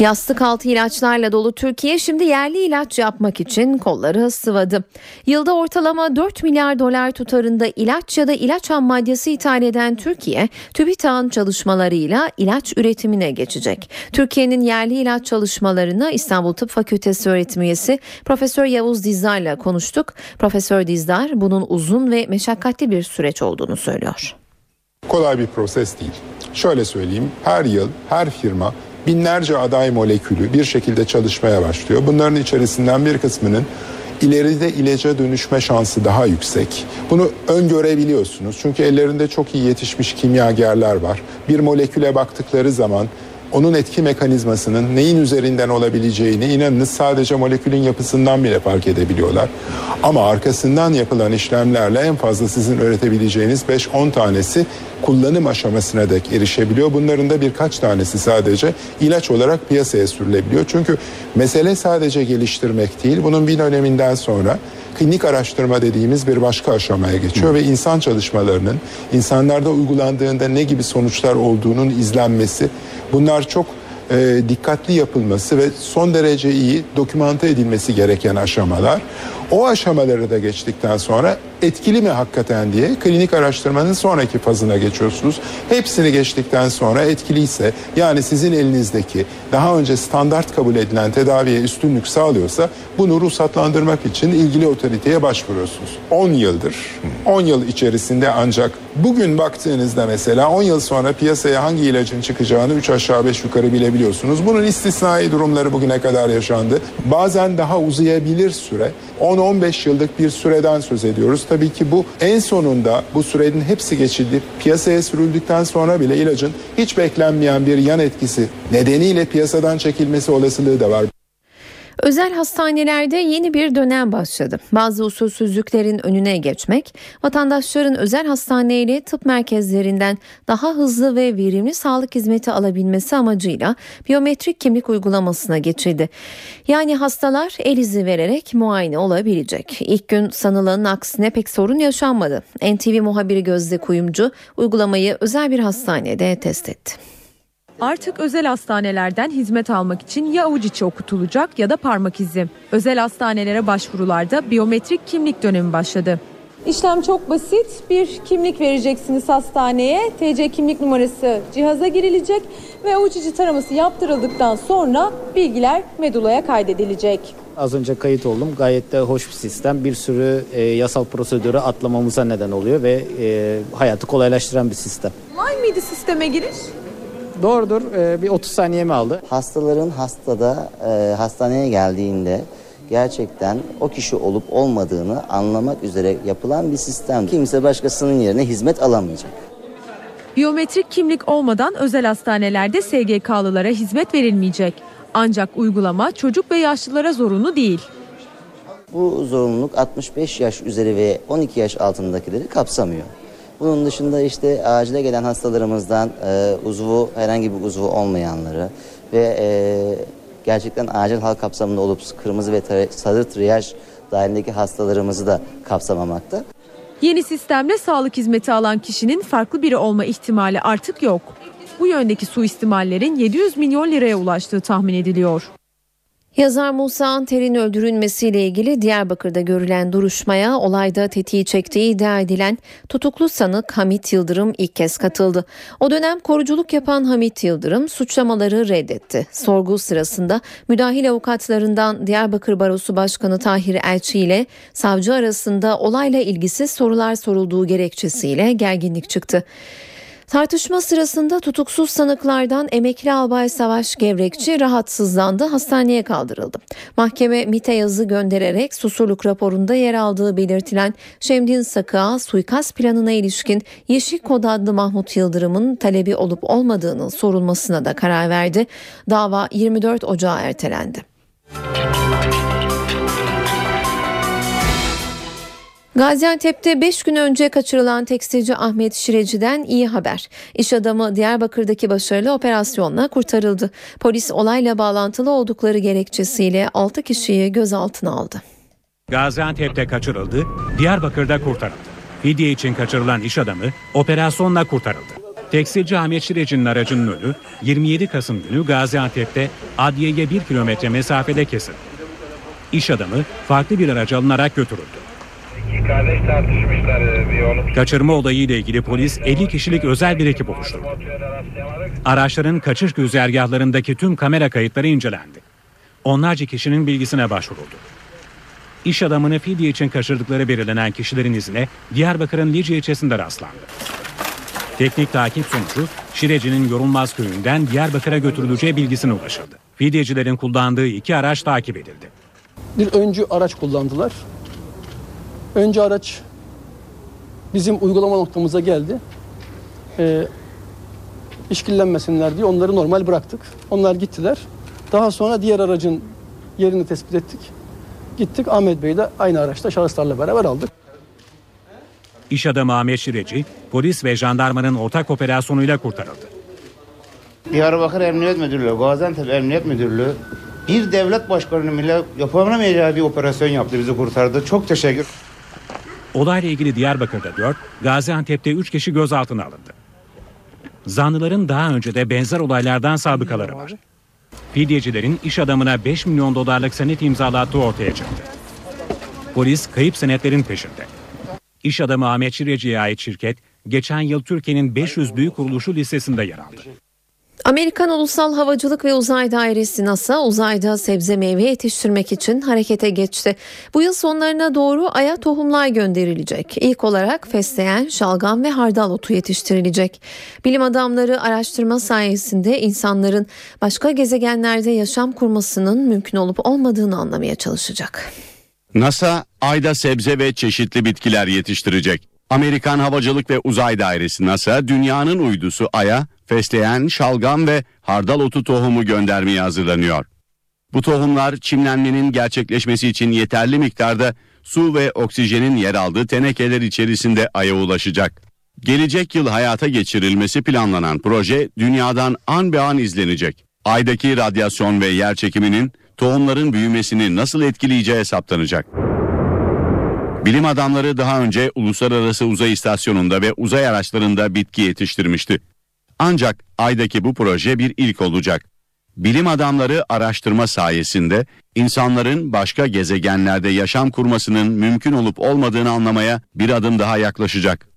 Yastık altı ilaçlarla dolu Türkiye şimdi yerli ilaç yapmak için kolları sıvadı. Yılda ortalama 4 milyar dolar tutarında ilaç ya da ilaç ham maddesi ithal eden Türkiye, TÜBİTAK'ın çalışmalarıyla ilaç üretimine geçecek. Türkiye'nin yerli ilaç çalışmalarını İstanbul Tıp Fakültesi öğretim üyesi Profesör Yavuz Dizdar ile konuştuk. Profesör Dizdar bunun uzun ve meşakkatli bir süreç olduğunu söylüyor. Kolay bir proses değil. Şöyle söyleyeyim, her yıl her firma binlerce aday molekülü bir şekilde çalışmaya başlıyor. Bunların içerisinden bir kısmının ileride ilaca dönüşme şansı daha yüksek. Bunu öngörebiliyorsunuz. Çünkü ellerinde çok iyi yetişmiş kimyagerler var. Bir moleküle baktıkları zaman onun etki mekanizmasının neyin üzerinden olabileceğini inanınız sadece molekülün yapısından bile fark edebiliyorlar. Ama arkasından yapılan işlemlerle en fazla sizin üretebileceğiniz 5-10 tanesi kullanım aşamasına dek erişebiliyor. Bunların da birkaç tanesi sadece ilaç olarak piyasaya sürülebiliyor. Çünkü mesele sadece geliştirmek değil. Bunun bir döneminden sonra klinik araştırma dediğimiz bir başka aşamaya geçiyor ve insan çalışmalarının insanlarda uygulandığında ne gibi sonuçlar olduğunun izlenmesi. Bunlar çok e, dikkatli yapılması ve son derece iyi dokümante edilmesi gereken aşamalar. O aşamaları da geçtikten sonra etkili mi hakikaten diye klinik araştırmanın sonraki fazına geçiyorsunuz. Hepsini geçtikten sonra etkiliyse yani sizin elinizdeki daha önce standart kabul edilen tedaviye üstünlük sağlıyorsa bunu ruhsatlandırmak için ilgili otoriteye başvuruyorsunuz. 10 yıldır, 10 yıl içerisinde ancak bugün baktığınızda mesela 10 yıl sonra piyasaya hangi ilacın çıkacağını 3 aşağı 5 yukarı bilebiliyorsunuz. Bunun istisnai durumları bugüne kadar yaşandı. Bazen daha uzayabilir süre. 10-15 yıllık bir süreden söz ediyoruz. Tabii ki bu en sonunda bu sürenin hepsi geçildi. Piyasaya sürüldükten sonra bile ilacın hiç beklenmeyen bir yan etkisi nedeniyle piyasadan çekilmesi olasılığı da var. Özel hastanelerde yeni bir dönem başladı. Bazı usulsüzlüklerin önüne geçmek, vatandaşların özel hastaneyle tıp merkezlerinden daha hızlı ve verimli sağlık hizmeti alabilmesi amacıyla biyometrik kimlik uygulamasına geçildi. Yani hastalar el izi vererek muayene olabilecek. İlk gün sanılanın aksine pek sorun yaşanmadı. NTV muhabiri Gözde Kuyumcu uygulamayı özel bir hastanede test etti. Artık özel hastanelerden hizmet almak için ya avuç içi okutulacak ya da parmak izi. Özel hastanelere başvurularda biyometrik kimlik dönemi başladı. İşlem çok basit. Bir kimlik vereceksiniz hastaneye. TC kimlik numarası cihaza girilecek ve avuç içi taraması yaptırıldıktan sonra bilgiler medulaya kaydedilecek. Az önce kayıt oldum. Gayet de hoş bir sistem. Bir sürü e, yasal prosedürü atlamamıza neden oluyor ve e, hayatı kolaylaştıran bir sistem. Kolay mıydı sisteme giriş? Doğrudur. E, bir 30 saniye mi aldı? Hastaların hastada e, hastaneye geldiğinde gerçekten o kişi olup olmadığını anlamak üzere yapılan bir sistem. Kimse başkasının yerine hizmet alamayacak. Biyometrik kimlik olmadan özel hastanelerde SGK'lılara hizmet verilmeyecek. Ancak uygulama çocuk ve yaşlılara zorunlu değil. Bu zorunluluk 65 yaş üzeri ve 12 yaş altındakileri kapsamıyor. Bunun dışında işte acile gelen hastalarımızdan e, uzvu herhangi bir uzvu olmayanları ve e, gerçekten acil hal kapsamında olup kırmızı ve sarı triyaj dahilindeki hastalarımızı da kapsamamakta. Yeni sistemle sağlık hizmeti alan kişinin farklı biri olma ihtimali artık yok. Bu yöndeki suistimallerin 700 milyon liraya ulaştığı tahmin ediliyor. Yazar Musa Anter'in öldürülmesiyle ilgili Diyarbakır'da görülen duruşmaya olayda tetiği çektiği iddia edilen tutuklu sanık Hamit Yıldırım ilk kez katıldı. O dönem koruculuk yapan Hamit Yıldırım suçlamaları reddetti. Sorgu sırasında müdahil avukatlarından Diyarbakır Barosu Başkanı Tahir Elçi ile savcı arasında olayla ilgisiz sorular sorulduğu gerekçesiyle gerginlik çıktı. Tartışma sırasında tutuksuz sanıklardan emekli albay Savaş Gevrekçi rahatsızlandı, hastaneye kaldırıldı. Mahkeme MIT'e yazı göndererek susurluk raporunda yer aldığı belirtilen Şemdin Sakığa suikast planına ilişkin Yeşil Kod adlı Mahmut Yıldırım'ın talebi olup olmadığının sorulmasına da karar verdi. Dava 24 Ocağı ertelendi. Gaziantep'te 5 gün önce kaçırılan tekstilci Ahmet Şireci'den iyi haber. İş adamı Diyarbakır'daki başarılı operasyonla kurtarıldı. Polis olayla bağlantılı oldukları gerekçesiyle 6 kişiyi gözaltına aldı. Gaziantep'te kaçırıldı, Diyarbakır'da kurtarıldı. Fidye için kaçırılan iş adamı operasyonla kurtarıldı. Tekstilci Ahmet Şireci'nin aracının önü 27 Kasım günü Gaziantep'te adliyeye 1 kilometre mesafede kesildi. İş adamı farklı bir araca alınarak götürüldü. Kardeş tartışmışlar e, bir oğlum. Kaçırma olayı ile ilgili polis 50 kişilik özel bir ekip oluşturdu. Araçların kaçış güzergahlarındaki tüm kamera kayıtları incelendi. Onlarca kişinin bilgisine başvuruldu. İş adamını fidye için kaçırdıkları belirlenen kişilerin izine Diyarbakır'ın Lice ilçesinde rastlandı. Teknik takip sonucu Şireci'nin Yorulmaz köyünden Diyarbakır'a götürüleceği bilgisine ulaşıldı. Fidyecilerin kullandığı iki araç takip edildi. Bir öncü araç kullandılar. Önce araç bizim uygulama noktamıza geldi. Ee, işkillenmesinler diye onları normal bıraktık. Onlar gittiler. Daha sonra diğer aracın yerini tespit ettik. Gittik Ahmet Bey'i de aynı araçta şahıslarla beraber aldık. İş adamı Ahmet Şireci, polis ve jandarmanın ortak operasyonuyla kurtarıldı. Diyarbakır Emniyet Müdürlüğü, Gaziantep Emniyet Müdürlüğü bir devlet başkanının bile yapamayacağı bir operasyon yaptı, bizi kurtardı. Çok teşekkür Olayla ilgili Diyarbakır'da 4, Gaziantep'te 3 kişi gözaltına alındı. Zanlıların daha önce de benzer olaylardan sabıkaları var. Fidyecilerin iş adamına 5 milyon dolarlık senet imzalattığı ortaya çıktı. Polis kayıp senetlerin peşinde. İş adamı Ahmet Şireci'ye ait şirket, geçen yıl Türkiye'nin 500 büyük kuruluşu listesinde yer aldı. Amerikan Ulusal Havacılık ve Uzay Dairesi NASA uzayda sebze meyve yetiştirmek için harekete geçti. Bu yıl sonlarına doğru Ay'a tohumlar gönderilecek. İlk olarak fesleğen, şalgam ve hardal otu yetiştirilecek. Bilim adamları araştırma sayesinde insanların başka gezegenlerde yaşam kurmasının mümkün olup olmadığını anlamaya çalışacak. NASA ayda sebze ve çeşitli bitkiler yetiştirecek. Amerikan Havacılık ve Uzay Dairesi NASA dünyanın uydusu Ay'a fesleğen, şalgam ve hardal otu tohumu göndermeye hazırlanıyor. Bu tohumlar çimlenmenin gerçekleşmesi için yeterli miktarda su ve oksijenin yer aldığı tenekeler içerisinde Ay'a ulaşacak. Gelecek yıl hayata geçirilmesi planlanan proje dünyadan an be an izlenecek. Aydaki radyasyon ve yer çekiminin tohumların büyümesini nasıl etkileyeceği hesaplanacak. Bilim adamları daha önce Uluslararası Uzay İstasyonu'nda ve uzay araçlarında bitki yetiştirmişti. Ancak Ay'daki bu proje bir ilk olacak. Bilim adamları araştırma sayesinde insanların başka gezegenlerde yaşam kurmasının mümkün olup olmadığını anlamaya bir adım daha yaklaşacak.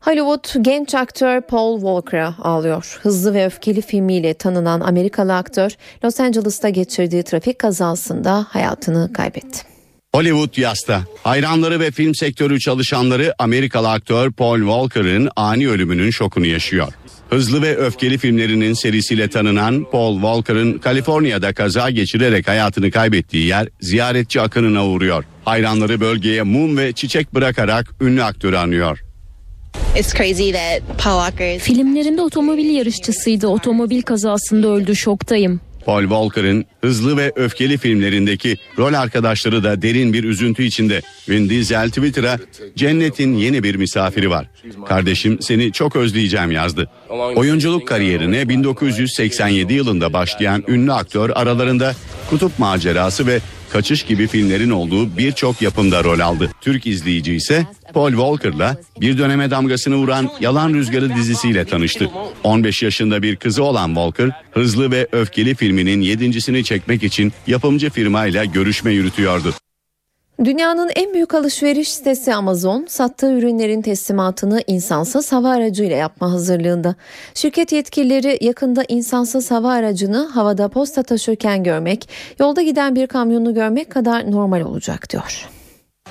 Hollywood genç aktör Paul Walker'a ağlıyor. Hızlı ve öfkeli filmiyle tanınan Amerikalı aktör Los Angeles'ta geçirdiği trafik kazasında hayatını kaybetti. Hollywood yasta. Hayranları ve film sektörü çalışanları Amerikalı aktör Paul Walker'ın ani ölümünün şokunu yaşıyor. Hızlı ve öfkeli filmlerinin serisiyle tanınan Paul Walker'ın Kaliforniya'da kaza geçirerek hayatını kaybettiği yer ziyaretçi akınına uğruyor. Hayranları bölgeye mum ve çiçek bırakarak ünlü aktörü anıyor. Filmlerinde otomobil yarışçısıydı. Otomobil kazasında öldü. Şoktayım. Paul Walker'ın hızlı ve öfkeli filmlerindeki rol arkadaşları da derin bir üzüntü içinde. Vin Diesel Twitter'a cennetin yeni bir misafiri var. Kardeşim seni çok özleyeceğim yazdı. Oyunculuk kariyerine 1987 yılında başlayan ünlü aktör aralarında Kutup Macerası ve Kaçış gibi filmlerin olduğu birçok yapımda rol aldı. Türk izleyici ise Paul Walker'la bir döneme damgasını vuran Yalan Rüzgarı dizisiyle tanıştı. 15 yaşında bir kızı olan Walker, Hızlı ve Öfkeli filminin yedincisini çekmek için yapımcı firmayla görüşme yürütüyordu. Dünyanın en büyük alışveriş sitesi Amazon, sattığı ürünlerin teslimatını insansız hava aracıyla yapma hazırlığında. Şirket yetkilileri yakında insansız hava aracını havada posta taşırken görmek, yolda giden bir kamyonu görmek kadar normal olacak diyor.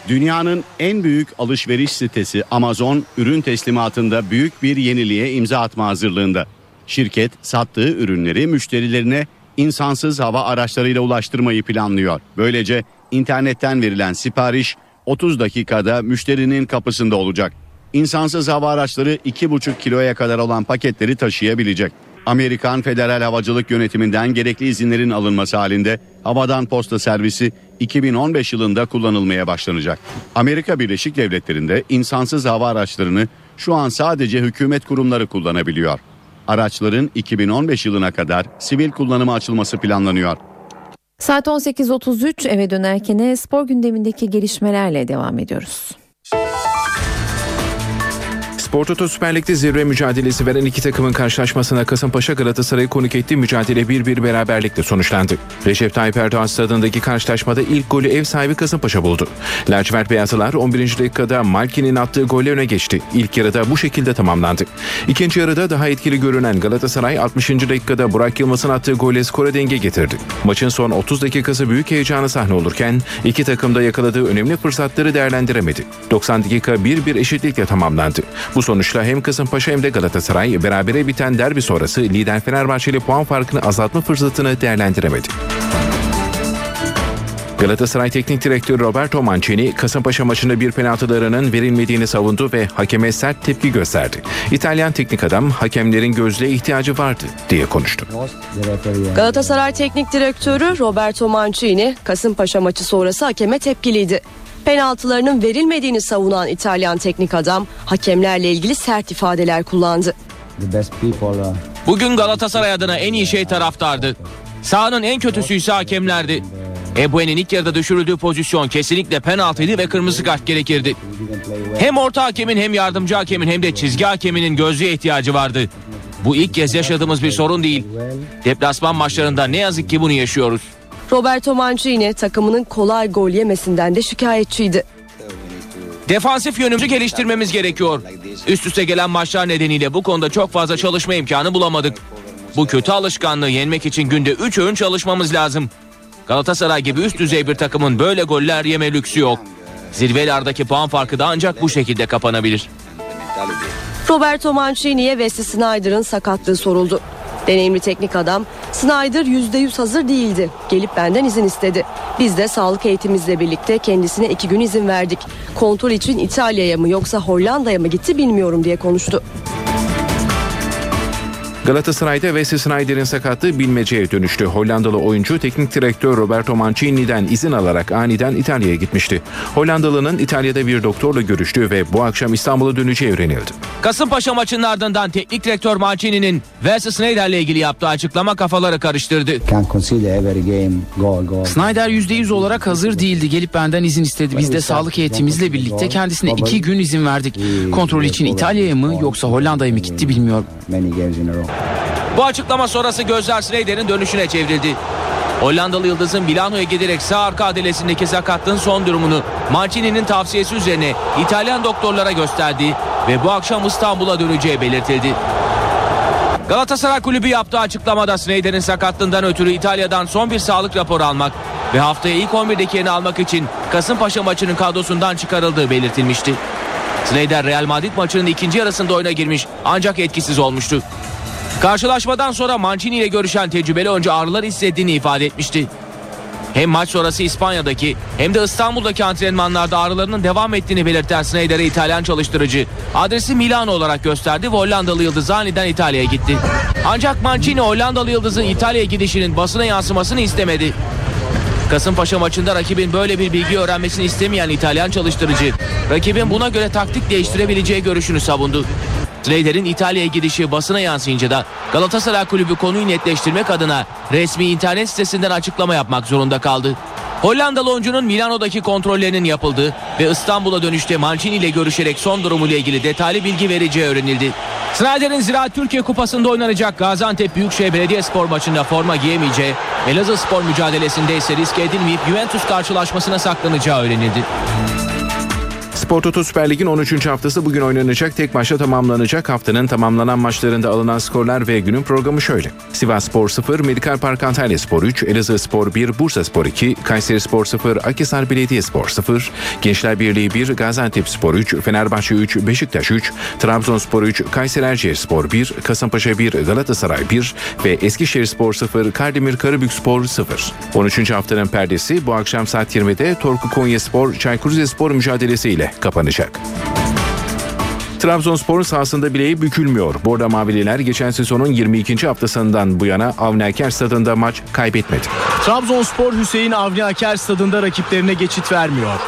Dünyanın en büyük alışveriş sitesi Amazon ürün teslimatında büyük bir yeniliğe imza atma hazırlığında. Şirket sattığı ürünleri müşterilerine insansız hava araçlarıyla ulaştırmayı planlıyor. Böylece internetten verilen sipariş 30 dakikada müşterinin kapısında olacak. İnsansız hava araçları 2,5 kiloya kadar olan paketleri taşıyabilecek. Amerikan Federal Havacılık Yönetiminden gerekli izinlerin alınması halinde havadan posta servisi 2015 yılında kullanılmaya başlanacak. Amerika Birleşik Devletleri'nde insansız hava araçlarını şu an sadece hükümet kurumları kullanabiliyor. Araçların 2015 yılına kadar sivil kullanıma açılması planlanıyor. Saat 18.33 eve dönerken spor gündemindeki gelişmelerle devam ediyoruz. Spor Toto Süper Lig'de zirve mücadelesi veren iki takımın karşılaşmasına Kasımpaşa Galatasaray'ı konuk ettiği mücadele 1-1 beraberlikle sonuçlandı. Recep Tayyip Erdoğan stadındaki karşılaşmada ilk golü ev sahibi Kasımpaşa buldu. Lacivert Beyazlılar 11. dakikada Malki'nin attığı golle öne geçti. İlk yarıda bu şekilde tamamlandı. İkinci yarıda daha etkili görünen Galatasaray 60. dakikada Burak Yılmaz'ın attığı golle skora denge getirdi. Maçın son 30 dakikası büyük heyecanı sahne olurken iki takım da yakaladığı önemli fırsatları değerlendiremedi. 90 dakika 1-1 eşitlikle tamamlandı. Bu sonuçla hem Kasımpaşa hem de Galatasaray berabere biten derbi sonrası lider Fenerbahçe ile puan farkını azaltma fırsatını değerlendiremedi. Galatasaray Teknik Direktörü Roberto Mancini, Kasımpaşa maçında bir penaltılarının verilmediğini savundu ve hakeme sert tepki gösterdi. İtalyan teknik adam hakemlerin gözlüğe ihtiyacı vardı diye konuştu. Galatasaray Teknik Direktörü Roberto Mancini, Kasımpaşa maçı sonrası hakeme tepkiliydi. Penaltılarının verilmediğini savunan İtalyan teknik adam hakemlerle ilgili sert ifadeler kullandı. Bugün Galatasaray adına en iyi şey taraftardı. Sahanın en kötüsü ise hakemlerdi. Ebue'nin ilk yarıda düşürüldüğü pozisyon kesinlikle penaltıydı ve kırmızı kart gerekirdi. Hem orta hakemin hem yardımcı hakemin hem de çizgi hakeminin gözlüğe ihtiyacı vardı. Bu ilk kez yaşadığımız bir sorun değil. Deplasman maçlarında ne yazık ki bunu yaşıyoruz. Roberto Mancini takımının kolay gol yemesinden de şikayetçiydi. Defansif yönümüzü geliştirmemiz gerekiyor. Üst üste gelen maçlar nedeniyle bu konuda çok fazla çalışma imkanı bulamadık. Bu kötü alışkanlığı yenmek için günde 3 öğün çalışmamız lazım. Galatasaray gibi üst düzey bir takımın böyle goller yeme lüksü yok. Zirvelerdeki puan farkı da ancak bu şekilde kapanabilir. Roberto Mancini'ye Wesley Snyder'ın sakatlığı soruldu. Deneyimli teknik adam Snyder %100 hazır değildi. Gelip benden izin istedi. Biz de sağlık eğitimimizle birlikte kendisine iki gün izin verdik. Kontrol için İtalya'ya mı yoksa Hollanda'ya mı gitti bilmiyorum diye konuştu. Galatasaray'da Wesley Sneijder'in sakatlığı bilmeceye dönüştü. Hollandalı oyuncu teknik direktör Roberto Mancini'den izin alarak aniden İtalya'ya gitmişti. Hollandalı'nın İtalya'da bir doktorla görüştüğü ve bu akşam İstanbul'a döneceği öğrenildi. Kasımpaşa maçının ardından teknik direktör Mancini'nin Wesley Sneijder'le ilgili yaptığı açıklama kafaları karıştırdı. Snyder %100 olarak hazır değildi. Gelip benden izin istedi. Biz de sağlık heyetimizle birlikte kendisine iki gün izin verdik. Kontrol için İtalya'ya mı yoksa Hollanda'ya mı gitti bilmiyorum. Bu açıklama sonrası gözler Sneijder'in dönüşüne çevrildi. Hollandalı Yıldız'ın Milano'ya giderek sağ arka adalesindeki sakatlığın son durumunu Mancini'nin tavsiyesi üzerine İtalyan doktorlara gösterdiği ve bu akşam İstanbul'a döneceği belirtildi. Galatasaray Kulübü yaptığı açıklamada Sneijder'in sakatlığından ötürü İtalya'dan son bir sağlık raporu almak ve haftaya ilk 11'deki yerini almak için Kasımpaşa maçının kadrosundan çıkarıldığı belirtilmişti. Sneijder Real Madrid maçının ikinci yarısında oyuna girmiş ancak etkisiz olmuştu. Karşılaşmadan sonra Mancini ile görüşen tecrübeli oyuncu ağrılar hissettiğini ifade etmişti. Hem maç sonrası İspanya'daki hem de İstanbul'daki antrenmanlarda ağrılarının devam ettiğini belirten Sneijder'e İtalyan çalıştırıcı adresi Milano olarak gösterdi ve Hollandalı Yıldız aniden İtalya'ya gitti. Ancak Mancini Hollandalı Yıldız'ın İtalya'ya gidişinin basına yansımasını istemedi. Kasımpaşa maçında rakibin böyle bir bilgi öğrenmesini istemeyen İtalyan çalıştırıcı rakibin buna göre taktik değiştirebileceği görüşünü savundu. Sneijder'in İtalya'ya gidişi basına yansıyınca da Galatasaray Kulübü konuyu netleştirmek adına resmi internet sitesinden açıklama yapmak zorunda kaldı. Hollandalı oyuncunun Milano'daki kontrollerinin yapıldığı ve İstanbul'a dönüşte Mancini ile görüşerek son durumuyla ilgili detaylı bilgi vereceği öğrenildi. Snyder'in Ziraat Türkiye Kupası'nda oynanacak Gaziantep Büyükşehir Belediyespor maçında forma giyemeyeceği, Elazığ Spor mücadelesinde ise risk edilmeyip Juventus karşılaşmasına saklanacağı öğrenildi. Spor Toto Süper Lig'in 13. haftası bugün oynanacak. Tek maçta tamamlanacak. Haftanın tamamlanan maçlarında alınan skorlar ve günün programı şöyle. Sivas Spor 0, Medikal Park Antalya Spor 3, Elazığ Spor 1, Bursa Spor 2, Kayseri Spor 0, Akhisar Belediye Spor 0, Gençler Birliği 1, Gaziantep Spor 3, Fenerbahçe 3, Beşiktaş 3, Trabzonspor 3, Kayseri Erciyes Spor 1, Kasımpaşa 1, Galatasaray 1 ve Eskişehir Spor 0, Kardemir Karabük Spor 0. 13. haftanın perdesi bu akşam saat 20'de Torku Konya Spor, Çaykur Rizespor mücadelesiyle kapanacak. Trabzonspor sahasında bileği bükülmüyor. Borda Mavililer geçen sezonun 22. haftasından bu yana Avni Aker stadında maç kaybetmedi. Trabzonspor Hüseyin Avni Aker stadında rakiplerine geçit vermiyor.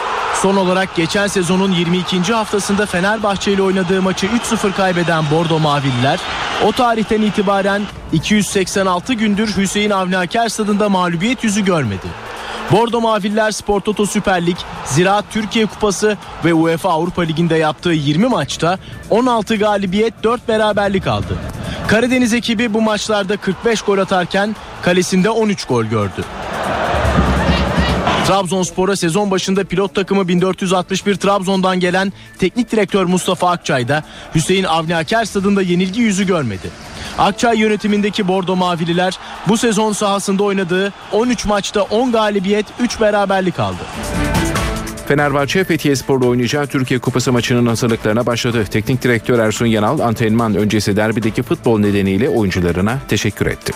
Son olarak geçen sezonun 22. haftasında Fenerbahçe ile oynadığı maçı 3-0 kaybeden Bordo Mavililer o tarihten itibaren 286 gündür Hüseyin Avni Aker stadında mağlubiyet yüzü görmedi. Bordo Maviller Spor Toto Süper Lig, Ziraat Türkiye Kupası ve UEFA Avrupa Ligi'nde yaptığı 20 maçta 16 galibiyet 4 beraberlik aldı. Karadeniz ekibi bu maçlarda 45 gol atarken kalesinde 13 gol gördü. Trabzonspor'a sezon başında pilot takımı 1461 Trabzon'dan gelen teknik direktör Mustafa Akçay da Hüseyin Avni Aker stadında yenilgi yüzü görmedi. Akçay yönetimindeki Bordo Mavililer bu sezon sahasında oynadığı 13 maçta 10 galibiyet 3 beraberlik aldı. Fenerbahçe Fethiye Spor'la oynayacağı Türkiye Kupası maçının hazırlıklarına başladı. Teknik direktör Ersun Yanal antrenman öncesi derbideki futbol nedeniyle oyuncularına teşekkür etti.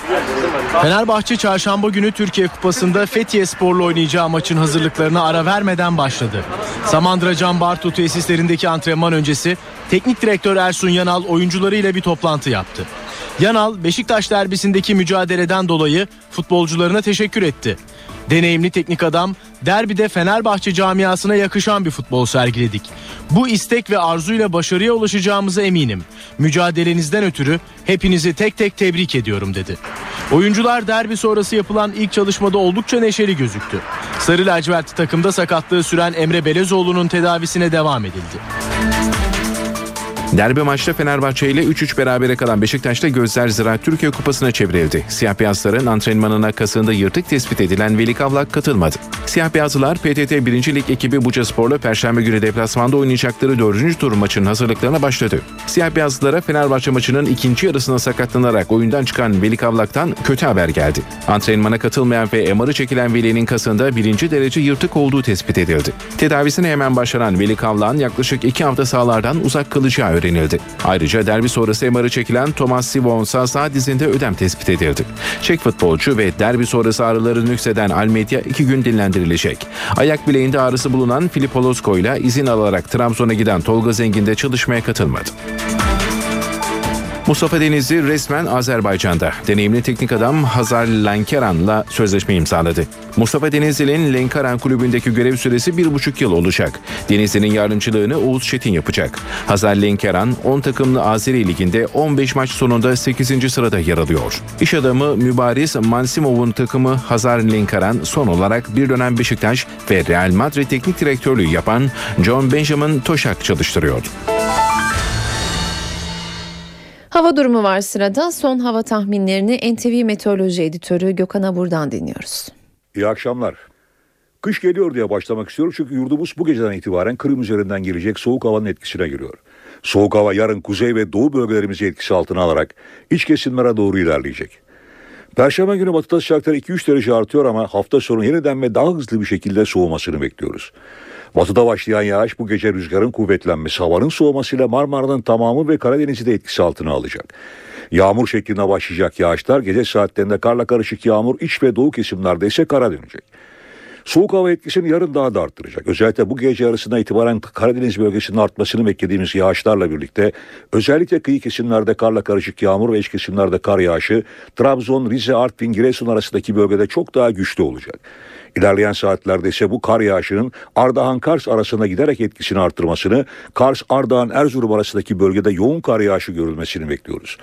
Fenerbahçe çarşamba günü Türkiye Kupası'nda Fethiye Spor'la oynayacağı maçın hazırlıklarına ara vermeden başladı. Samandıra Can Bartu tesislerindeki antrenman öncesi teknik direktör Ersun Yanal oyuncularıyla bir toplantı yaptı. Yanal Beşiktaş derbisindeki mücadeleden dolayı futbolcularına teşekkür etti. Deneyimli teknik adam derbide Fenerbahçe camiasına yakışan bir futbol sergiledik. Bu istek ve arzuyla başarıya ulaşacağımıza eminim. Mücadelenizden ötürü hepinizi tek tek tebrik ediyorum dedi. Oyuncular derbi sonrası yapılan ilk çalışmada oldukça neşeli gözüktü. Sarı lacivert takımda sakatlığı süren Emre Belezoğlu'nun tedavisine devam edildi. Derbi maçta Fenerbahçe ile 3-3 berabere kalan Beşiktaş'ta gözler Ziraat Türkiye Kupası'na çevrildi. Siyah beyazların antrenmanına kasığında yırtık tespit edilen Veli Kavlak katılmadı. Siyah beyazlılar PTT 1. Lig ekibi Buca Spor'la Perşembe günü deplasmanda oynayacakları 4. tur maçının hazırlıklarına başladı. Siyah beyazlılara Fenerbahçe maçının ikinci yarısına sakatlanarak oyundan çıkan Veli Kavlak'tan kötü haber geldi. Antrenmana katılmayan ve MR'ı çekilen Veli'nin kasında birinci derece yırtık olduğu tespit edildi. Tedavisine hemen başlanan Veli Kavlak'ın yaklaşık 2 hafta sahalardan uzak kalacağı öğrenildi. Ayrıca derbi sonrası MR'ı çekilen Thomas Sivons'a sağ dizinde ödem tespit edildi. Çek futbolcu ve derbi sonrası ağrıları nükseden Almeida iki gün dinlendirilecek. Ayak bileğinde ağrısı bulunan Filip Holosko ile izin alarak Trabzon'a giden Tolga Zengin de çalışmaya katılmadı. Mustafa Denizli resmen Azerbaycan'da. Deneyimli teknik adam Hazar Lankeran'la sözleşme imzaladı. Mustafa Denizli'nin Lenkaran kulübündeki görev süresi bir buçuk yıl olacak. Denizli'nin yardımcılığını Oğuz Çetin yapacak. Hazar Lenkeran 10 takımlı Azeri Ligi'nde 15 maç sonunda 8. sırada yer alıyor. İş adamı Mübariz Mansimov'un takımı Hazar Lenkaran son olarak bir dönem Beşiktaş ve Real Madrid teknik direktörlüğü yapan John Benjamin Toşak çalıştırıyor. Hava durumu var sırada. Son hava tahminlerini NTV Meteoroloji Editörü Gökhan Abur'dan dinliyoruz. İyi akşamlar. Kış geliyor diye başlamak istiyorum çünkü yurdumuz bu geceden itibaren Kırım üzerinden gelecek soğuk havanın etkisine giriyor. Soğuk hava yarın kuzey ve doğu bölgelerimizi etkisi altına alarak iç kesimlere doğru ilerleyecek. Perşembe günü batıda sıcaklıklar 2-3 derece artıyor ama hafta sonu yeniden ve daha hızlı bir şekilde soğumasını bekliyoruz. Batıda başlayan yağış bu gece rüzgarın kuvvetlenmesi, havanın soğumasıyla Marmara'nın tamamı ve Karadeniz'i de etkisi altına alacak. Yağmur şeklinde başlayacak yağışlar gece saatlerinde karla karışık yağmur iç ve doğu kesimlerde ise kara dönecek. Soğuk hava etkisini yarın daha da arttıracak. Özellikle bu gece arasında itibaren Karadeniz bölgesinin artmasını beklediğimiz yağışlarla birlikte özellikle kıyı kesimlerde karla karışık yağmur ve iç kesimlerde kar yağışı Trabzon, Rize, Artvin, Giresun arasındaki bölgede çok daha güçlü olacak. İlerleyen saatlerde ise bu kar yağışının Ardahan-Kars arasında giderek etkisini artırmasını, Kars-Ardahan-Erzurum arasındaki bölgede yoğun kar yağışı görülmesini bekliyoruz.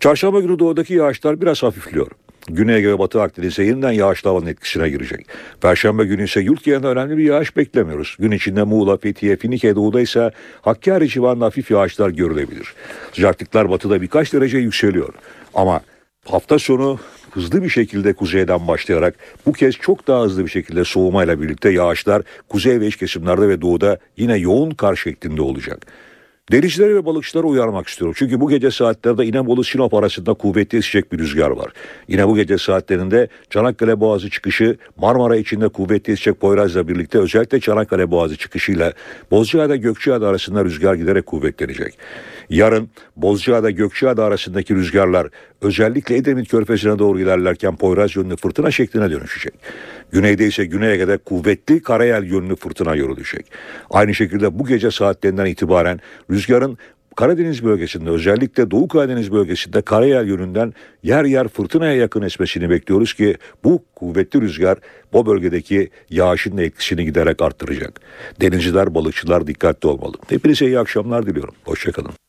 Çarşamba günü doğudaki yağışlar biraz hafifliyor. Güney ve Batı Akdeniz'e yeniden yağışlı havanın etkisine girecek. Perşembe günü ise yurt genelinde önemli bir yağış beklemiyoruz. Gün içinde Muğla, Fethiye, Finike doğuda ise Hakkari civarında hafif yağışlar görülebilir. Sıcaklıklar batıda birkaç derece yükseliyor. Ama hafta sonu hızlı bir şekilde kuzeyden başlayarak bu kez çok daha hızlı bir şekilde soğumayla birlikte yağışlar kuzey ve iç kesimlerde ve doğuda yine yoğun kar şeklinde olacak. Denizcileri ve balıkçıları uyarmak istiyorum. Çünkü bu gece saatlerde İnebolu Sinop arasında kuvvetli esecek bir rüzgar var. Yine bu gece saatlerinde Çanakkale Boğazı çıkışı Marmara içinde kuvvetli esecek Poyraz'la birlikte özellikle Çanakkale Boğazı çıkışıyla Bozcaada Gökçeada arasında rüzgar giderek kuvvetlenecek. Yarın Bozcaada Gökçeada arasındaki rüzgarlar özellikle Edremit Körfezi'ne doğru ilerlerken Poyraz yönlü fırtına şekline dönüşecek. Güneyde ise Güney Ege'de kuvvetli karayel yönlü fırtına yürüyecek. Aynı şekilde bu gece saatlerinden itibaren rüzgarın Karadeniz bölgesinde özellikle Doğu Karadeniz bölgesinde karayel yönünden yer yer fırtınaya yakın esmesini bekliyoruz ki bu kuvvetli rüzgar bu bölgedeki yağışın da etkisini giderek arttıracak. Denizciler, balıkçılar dikkatli olmalı. Hepinize iyi akşamlar diliyorum. Hoşçakalın.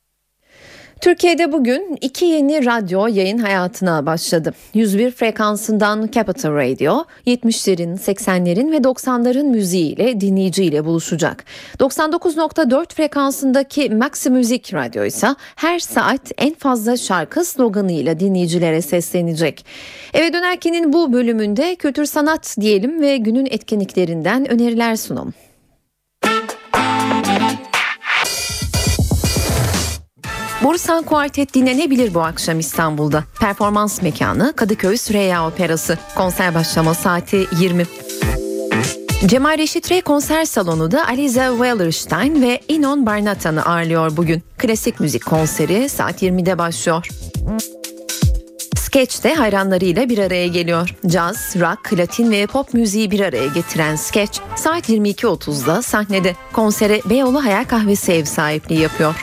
Türkiye'de bugün iki yeni radyo yayın hayatına başladı. 101 frekansından Capital Radio, 70'lerin, 80'lerin ve 90'ların müziğiyle dinleyiciyle buluşacak. 99.4 frekansındaki Maxi Müzik Radyo ise her saat en fazla şarkı sloganıyla dinleyicilere seslenecek. Eve dönerkenin bu bölümünde kültür sanat diyelim ve günün etkinliklerinden öneriler sunalım. Borusan Kuartet dinlenebilir bu akşam İstanbul'da. Performans mekanı Kadıköy Süreyya Operası. Konser başlama saati 20. Cemal Reşit Rey konser salonu da Aliza Wellerstein ve Inon Barnatan'ı ağırlıyor bugün. Klasik müzik konseri saat 20'de başlıyor. Sketch de hayranlarıyla bir araya geliyor. Caz, rock, latin ve pop müziği bir araya getiren Sketch saat 22.30'da sahnede. Konsere Beyoğlu Hayal Kahvesi ev sahipliği yapıyor.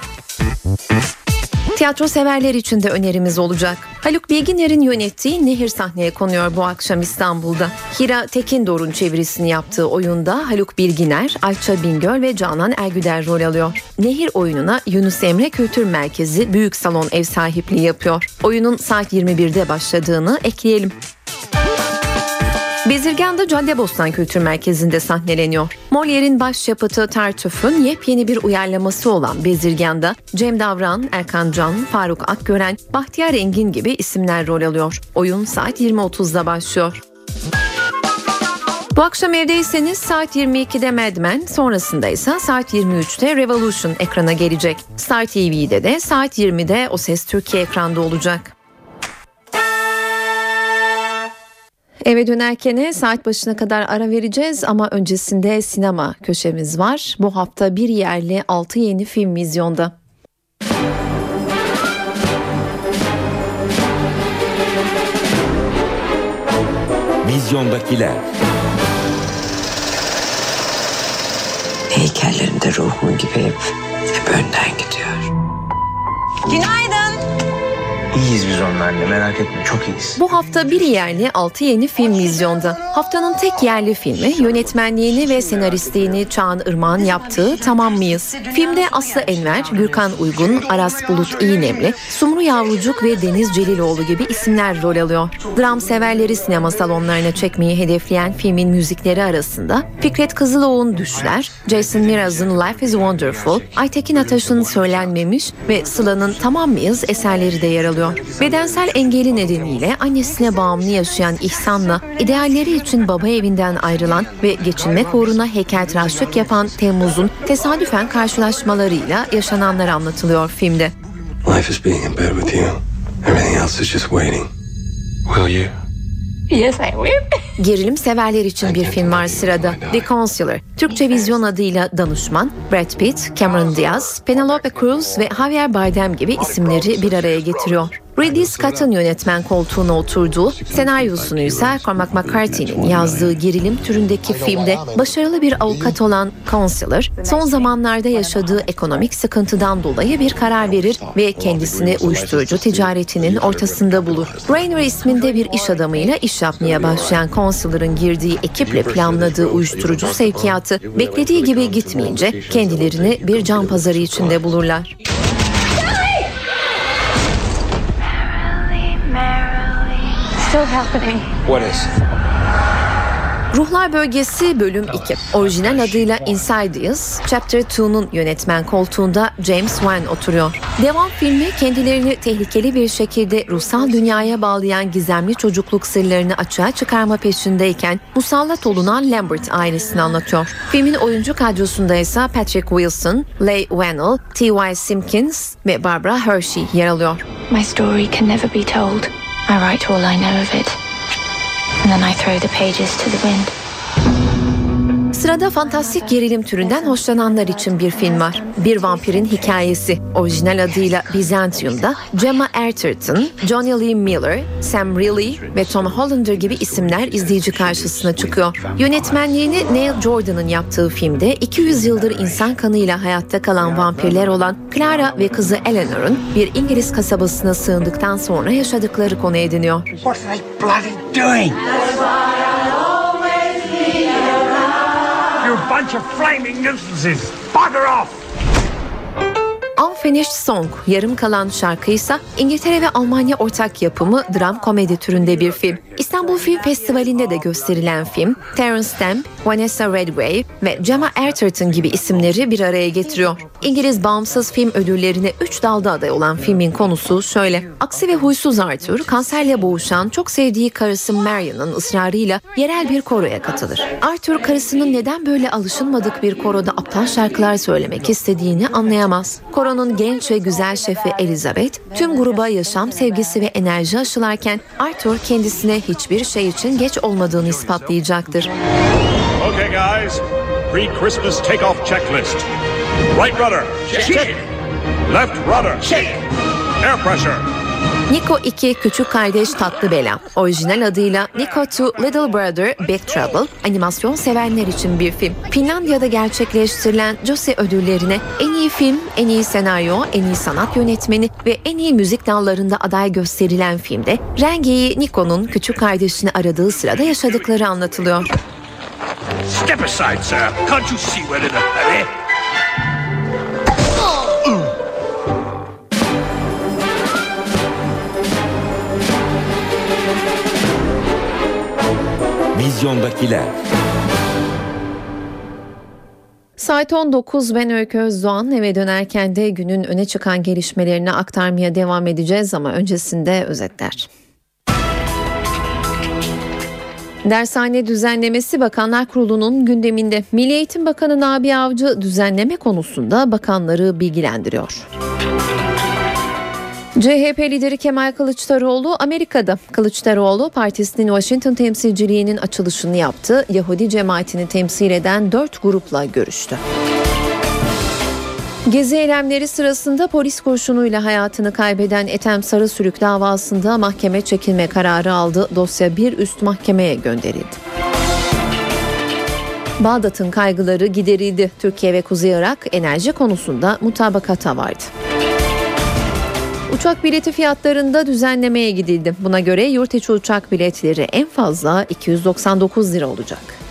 Tiyatro severler için de önerimiz olacak. Haluk Bilginer'in yönettiği Nehir sahneye konuyor bu akşam İstanbul'da. Hira Tekindor'un çevirisini yaptığı oyunda Haluk Bilginer, Ayça Bingöl ve Canan Ergüder rol alıyor. Nehir oyununa Yunus Emre Kültür Merkezi Büyük Salon ev sahipliği yapıyor. Oyunun saat 21'de başladığını ekleyelim. Bezirgan'da Caddebostan Kültür Merkezi'nde sahneleniyor. Molière'in başyapıtı Tartüf'ün yepyeni bir uyarlaması olan Bezirgan'da Cem Davran, Erkan Can, Faruk Akgören, Bahtiyar Engin gibi isimler rol alıyor. Oyun saat 20.30'da başlıyor. Bu akşam evdeyseniz saat 22'de Mad Men, sonrasında ise saat 23'te Revolution ekrana gelecek. Star TV'de de saat 20'de O Ses Türkiye ekranda olacak. Eve dönerken saat başına kadar ara vereceğiz ama öncesinde sinema köşemiz var. Bu hafta bir yerli 6 yeni film vizyonda. Vizyondakiler. Heykellerinde ruhum gibi hep, hep önden gidiyor. Günaydın. İyiyiz biz onlarla merak etme çok iyiyiz. Bu hafta bir yerli 6 yeni film vizyonda. Haftanın tek yerli filmi yönetmenliğini ve senaristliğini Çağan Irmak'ın yaptığı Tamam mıyız? Filmde Aslı Enver, Gürkan Uygun, Aras Bulut İğnemli, Sumru Yavrucuk ve Deniz Celiloğlu gibi isimler rol alıyor. Dram severleri sinema salonlarına çekmeyi hedefleyen filmin müzikleri arasında Fikret Kızıloğlu'nun Düşler, Jason Mraz'ın Life is Wonderful, Aytekin Ataş'ın Söylenmemiş ve Sıla'nın Tamam mıyız eserleri de yer alıyor. Bedensel engeli nedeniyle annesine bağımlı yaşayan İhsan'la idealleri için baba evinden ayrılan ve geçinmek uğruna heykeltıraşlık yapan Temmuz'un tesadüfen karşılaşmalarıyla yaşananlar anlatılıyor filmde. Life is being in bed with you. Everything else is just waiting. Will you? Yes, I will. Gerilim severler için bir film var sırada. The Counselor. Türkçe vizyon adıyla Danışman, Brad Pitt, Cameron Diaz, Penelope Cruz ve Javier Bardem gibi isimleri bir araya getiriyor. Ridley Scott'ın yönetmen koltuğuna oturduğu, senaryosunu ise Cormac McCarthy'nin yazdığı gerilim türündeki filmde başarılı bir avukat olan Counselor, son zamanlarda yaşadığı ekonomik sıkıntıdan dolayı bir karar verir ve kendisini uyuşturucu ticaretinin ortasında bulur. Rainer isminde bir iş adamıyla iş yapmaya başlayan Counselor'ın girdiği ekiple planladığı uyuşturucu sevkiyatı beklediği gibi gitmeyince kendilerini bir can pazarı içinde bulurlar. Still happening. What is? Ruhlar Bölgesi bölüm 2. Orijinal adıyla Inside Us, Chapter 2'nun yönetmen koltuğunda James Wan oturuyor. Devam filmi kendilerini tehlikeli bir şekilde ruhsal dünyaya bağlayan gizemli çocukluk sırlarını açığa çıkarma peşindeyken musallat olunan Lambert ailesini anlatıyor. Filmin oyuncu kadrosunda ise Patrick Wilson, Leigh Whannell, T.Y. Simpkins ve Barbara Hershey yer alıyor. My story can never be told. I write all I know of it. And then I throw the pages to the wind. Sırada fantastik gerilim türünden hoşlananlar için bir film var. Bir vampirin hikayesi. Orijinal adıyla Byzantium'da Gemma Arterton, Johnny Lee Miller, Sam Reilly ve Tom Hollander gibi isimler izleyici karşısına çıkıyor. Yönetmenliğini Neil Jordan'ın yaptığı filmde 200 yıldır insan kanıyla hayatta kalan vampirler olan Clara ve kızı Eleanor'un bir İngiliz kasabasına sığındıktan sonra yaşadıkları konu ediniyor. What are they bloody doing? You bunch of flaming nuisances! Bugger off! Unfinished Song, yarım kalan şarkıysa İngiltere ve Almanya ortak yapımı dram komedi türünde bir film. İstanbul Film Festivali'nde de gösterilen film, Terence Stamp, Vanessa Redgrave ve Gemma Arterton gibi isimleri bir araya getiriyor. İngiliz bağımsız film ödüllerine 3 dalda aday olan filmin konusu şöyle. Aksi ve huysuz Arthur, kanserle boğuşan çok sevdiği karısı Marian'ın ısrarıyla yerel bir koroya katılır. Arthur karısının neden böyle alışılmadık bir koroda aptal şarkılar söylemek istediğini anlayamaz. Koronun genç ve güzel şefi Elizabeth tüm gruba yaşam sevgisi ve enerji aşılarken Arthur kendisine hiçbir şey için geç olmadığını ispatlayacaktır. Okay, guys. Pre-Christmas takeoff checklist. Right rudder. Check. Left rudder. Check. Air pressure. Nico 2 Küçük Kardeş Tatlı Bela. Orijinal adıyla Nico 2 Little Brother Big Trouble animasyon sevenler için bir film. Finlandiya'da gerçekleştirilen Josie ödüllerine en iyi film, en iyi senaryo, en iyi sanat yönetmeni ve en iyi müzik dallarında aday gösterilen filmde Renge'yi Nico'nun küçük kardeşini aradığı sırada yaşadıkları anlatılıyor. Step aside, sir. Can't you see we're in a hurry? Vizyondakiler. Saat 19 ben Öykü Özdoğan eve dönerken de günün öne çıkan gelişmelerini aktarmaya devam edeceğiz ama öncesinde özetler. Dershane düzenlemesi Bakanlar Kurulu'nun gündeminde. Milli Eğitim Bakanı Nabi Avcı düzenleme konusunda bakanları bilgilendiriyor. CHP lideri Kemal Kılıçdaroğlu Amerika'da. Kılıçdaroğlu partisinin Washington temsilciliğinin açılışını yaptı. Yahudi cemaatini temsil eden dört grupla görüştü. Gezi eylemleri sırasında polis kurşunuyla hayatını kaybeden Ethem Sarısülük davasında mahkeme çekilme kararı aldı. Dosya bir üst mahkemeye gönderildi. Bağdat'ın kaygıları giderildi. Türkiye ve Kuzey Irak enerji konusunda mutabakata vardı. Uçak bileti fiyatlarında düzenlemeye gidildi. Buna göre yurt içi uçak biletleri en fazla 299 lira olacak.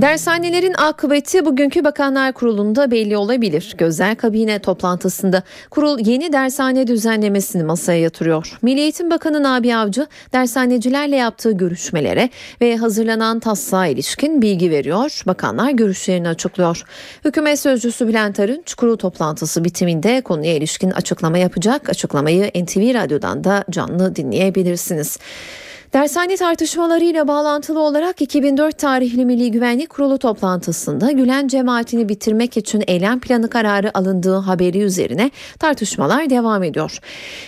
Dershanelerin akıbeti bugünkü Bakanlar Kurulu'nda belli olabilir. Gözler kabine toplantısında kurul yeni dershane düzenlemesini masaya yatırıyor. Milli Eğitim Bakanı Nabi Avcı dershanecilerle yaptığı görüşmelere ve hazırlanan taslağa ilişkin bilgi veriyor. Bakanlar görüşlerini açıklıyor. Hükümet Sözcüsü Bülent Arınç kurul toplantısı bitiminde konuya ilişkin açıklama yapacak. Açıklamayı NTV Radyo'dan da canlı dinleyebilirsiniz. Dershane tartışmalarıyla bağlantılı olarak 2004 tarihli Milli Güvenlik Kurulu toplantısında Gülen cemaatini bitirmek için eylem planı kararı alındığı haberi üzerine tartışmalar devam ediyor.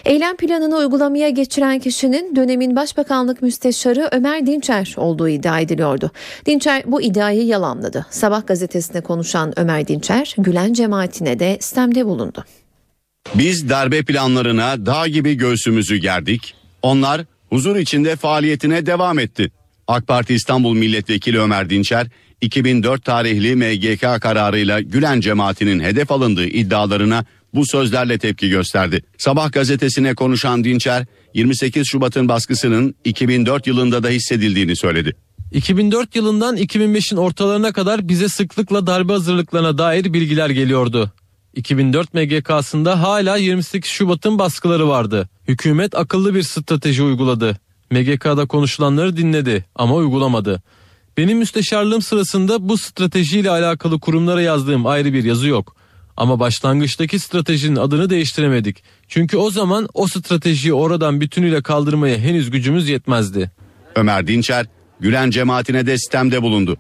Eylem planını uygulamaya geçiren kişinin dönemin Başbakanlık Müsteşarı Ömer Dinçer olduğu iddia ediliyordu. Dinçer bu iddiayı yalanladı. Sabah gazetesine konuşan Ömer Dinçer, Gülen cemaatine de istemde bulundu. Biz darbe planlarına dağ gibi göğsümüzü gerdik. Onlar huzur içinde faaliyetine devam etti. AK Parti İstanbul Milletvekili Ömer Dinçer 2004 tarihli MGK kararıyla Gülen cemaatinin hedef alındığı iddialarına bu sözlerle tepki gösterdi. Sabah gazetesine konuşan Dinçer 28 Şubat'ın baskısının 2004 yılında da hissedildiğini söyledi. 2004 yılından 2005'in ortalarına kadar bize sıklıkla darbe hazırlıklarına dair bilgiler geliyordu. 2004 MGK'sında hala 28 Şubat'ın baskıları vardı. Hükümet akıllı bir strateji uyguladı. MGK'da konuşulanları dinledi ama uygulamadı. Benim müsteşarlığım sırasında bu stratejiyle alakalı kurumlara yazdığım ayrı bir yazı yok. Ama başlangıçtaki stratejinin adını değiştiremedik. Çünkü o zaman o stratejiyi oradan bütünüyle kaldırmaya henüz gücümüz yetmezdi. Ömer Dinçer, Gülen cemaatine de sistemde bulundu.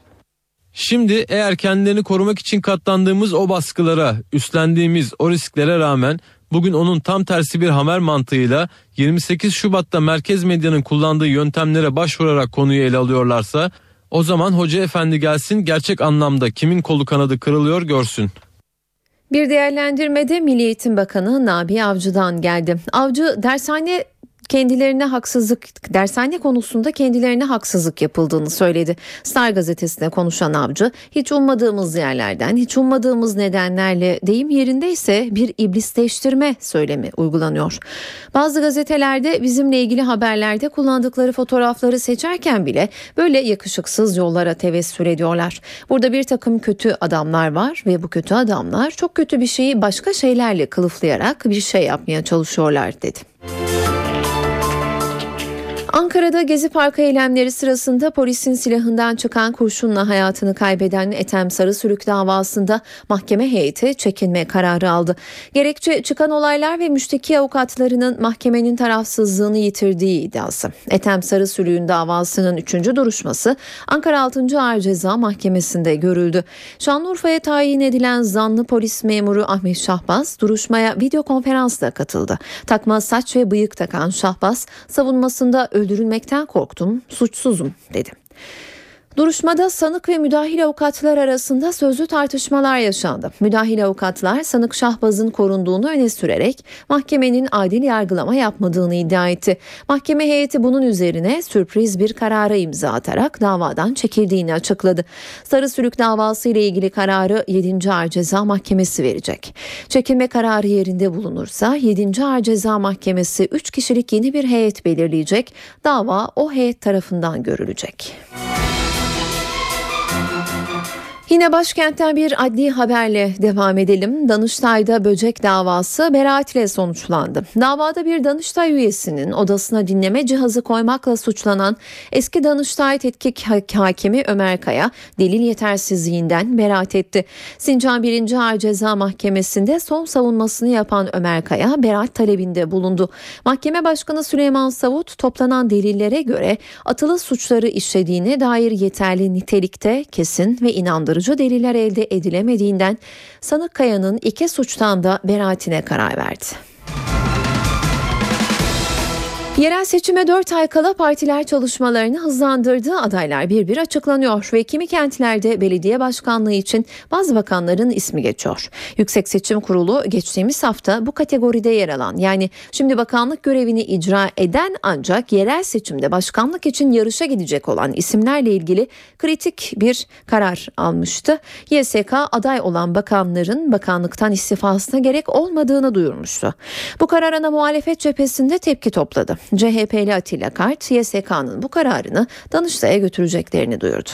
Şimdi eğer kendilerini korumak için katlandığımız o baskılara, üstlendiğimiz o risklere rağmen bugün onun tam tersi bir hamer mantığıyla 28 Şubat'ta merkez medyanın kullandığı yöntemlere başvurarak konuyu ele alıyorlarsa o zaman hoca efendi gelsin gerçek anlamda kimin kolu kanadı kırılıyor görsün. Bir değerlendirmede Milli Eğitim Bakanı Nabi Avcı'dan geldi. Avcı dershane kendilerine haksızlık dershane konusunda kendilerine haksızlık yapıldığını söyledi. Star gazetesine konuşan avcı hiç ummadığımız yerlerden hiç ummadığımız nedenlerle deyim yerindeyse bir iblisleştirme söylemi uygulanıyor. Bazı gazetelerde bizimle ilgili haberlerde kullandıkları fotoğrafları seçerken bile böyle yakışıksız yollara tevessül ediyorlar. Burada bir takım kötü adamlar var ve bu kötü adamlar çok kötü bir şeyi başka şeylerle kılıflayarak bir şey yapmaya çalışıyorlar dedi. Ankara'da Gezi Parkı eylemleri sırasında polisin silahından çıkan kurşunla hayatını kaybeden Ethem Sarısürük davasında mahkeme heyeti çekinme kararı aldı. Gerekçe çıkan olaylar ve müşteki avukatlarının mahkemenin tarafsızlığını yitirdiği iddiası. Ethem Sarısürük'ün davasının 3. duruşması Ankara 6. Ağır Ceza Mahkemesi'nde görüldü. Şanlıurfa'ya tayin edilen zanlı polis memuru Ahmet Şahbaz duruşmaya video konferansla katıldı. Takma saç ve bıyık takan Şahbaz savunmasında öldürülmekten korktum, suçsuzum dedi. Duruşmada sanık ve müdahil avukatlar arasında sözlü tartışmalar yaşandı. Müdahil avukatlar sanık Şahbaz'ın korunduğunu öne sürerek mahkemenin adil yargılama yapmadığını iddia etti. Mahkeme heyeti bunun üzerine sürpriz bir karara imza atarak davadan çekildiğini açıkladı. Sarı Sürük davası ile ilgili kararı 7. Ağır Ceza Mahkemesi verecek. Çekilme kararı yerinde bulunursa 7. Ağır Ceza Mahkemesi 3 kişilik yeni bir heyet belirleyecek. Dava o heyet tarafından görülecek. Yine başkentten bir adli haberle devam edelim. Danıştay'da böcek davası beraatle sonuçlandı. Davada bir Danıştay üyesinin odasına dinleme cihazı koymakla suçlanan eski Danıştay tetkik hakimi Ömer Kaya delil yetersizliğinden beraat etti. Sincan 1. Ağır Ceza Mahkemesi'nde son savunmasını yapan Ömer Kaya beraat talebinde bulundu. Mahkeme Başkanı Süleyman Savut toplanan delillere göre atılı suçları işlediğine dair yeterli nitelikte kesin ve inandırıcı inandırıcı deliller elde edilemediğinden sanık Kaya'nın iki suçtan da beraatine karar verdi. Yerel seçime 4 ay kala partiler çalışmalarını hızlandırdı. Adaylar bir bir açıklanıyor ve kimi kentlerde belediye başkanlığı için bazı bakanların ismi geçiyor. Yüksek Seçim Kurulu geçtiğimiz hafta bu kategoride yer alan yani şimdi bakanlık görevini icra eden ancak yerel seçimde başkanlık için yarışa gidecek olan isimlerle ilgili kritik bir karar almıştı. YSK aday olan bakanların bakanlıktan istifasına gerek olmadığını duyurmuştu. Bu karar ana muhalefet cephesinde tepki topladı. CHP'li Atilla Kart, YSK'nın bu kararını Danıştay'a götüreceklerini duyurdu.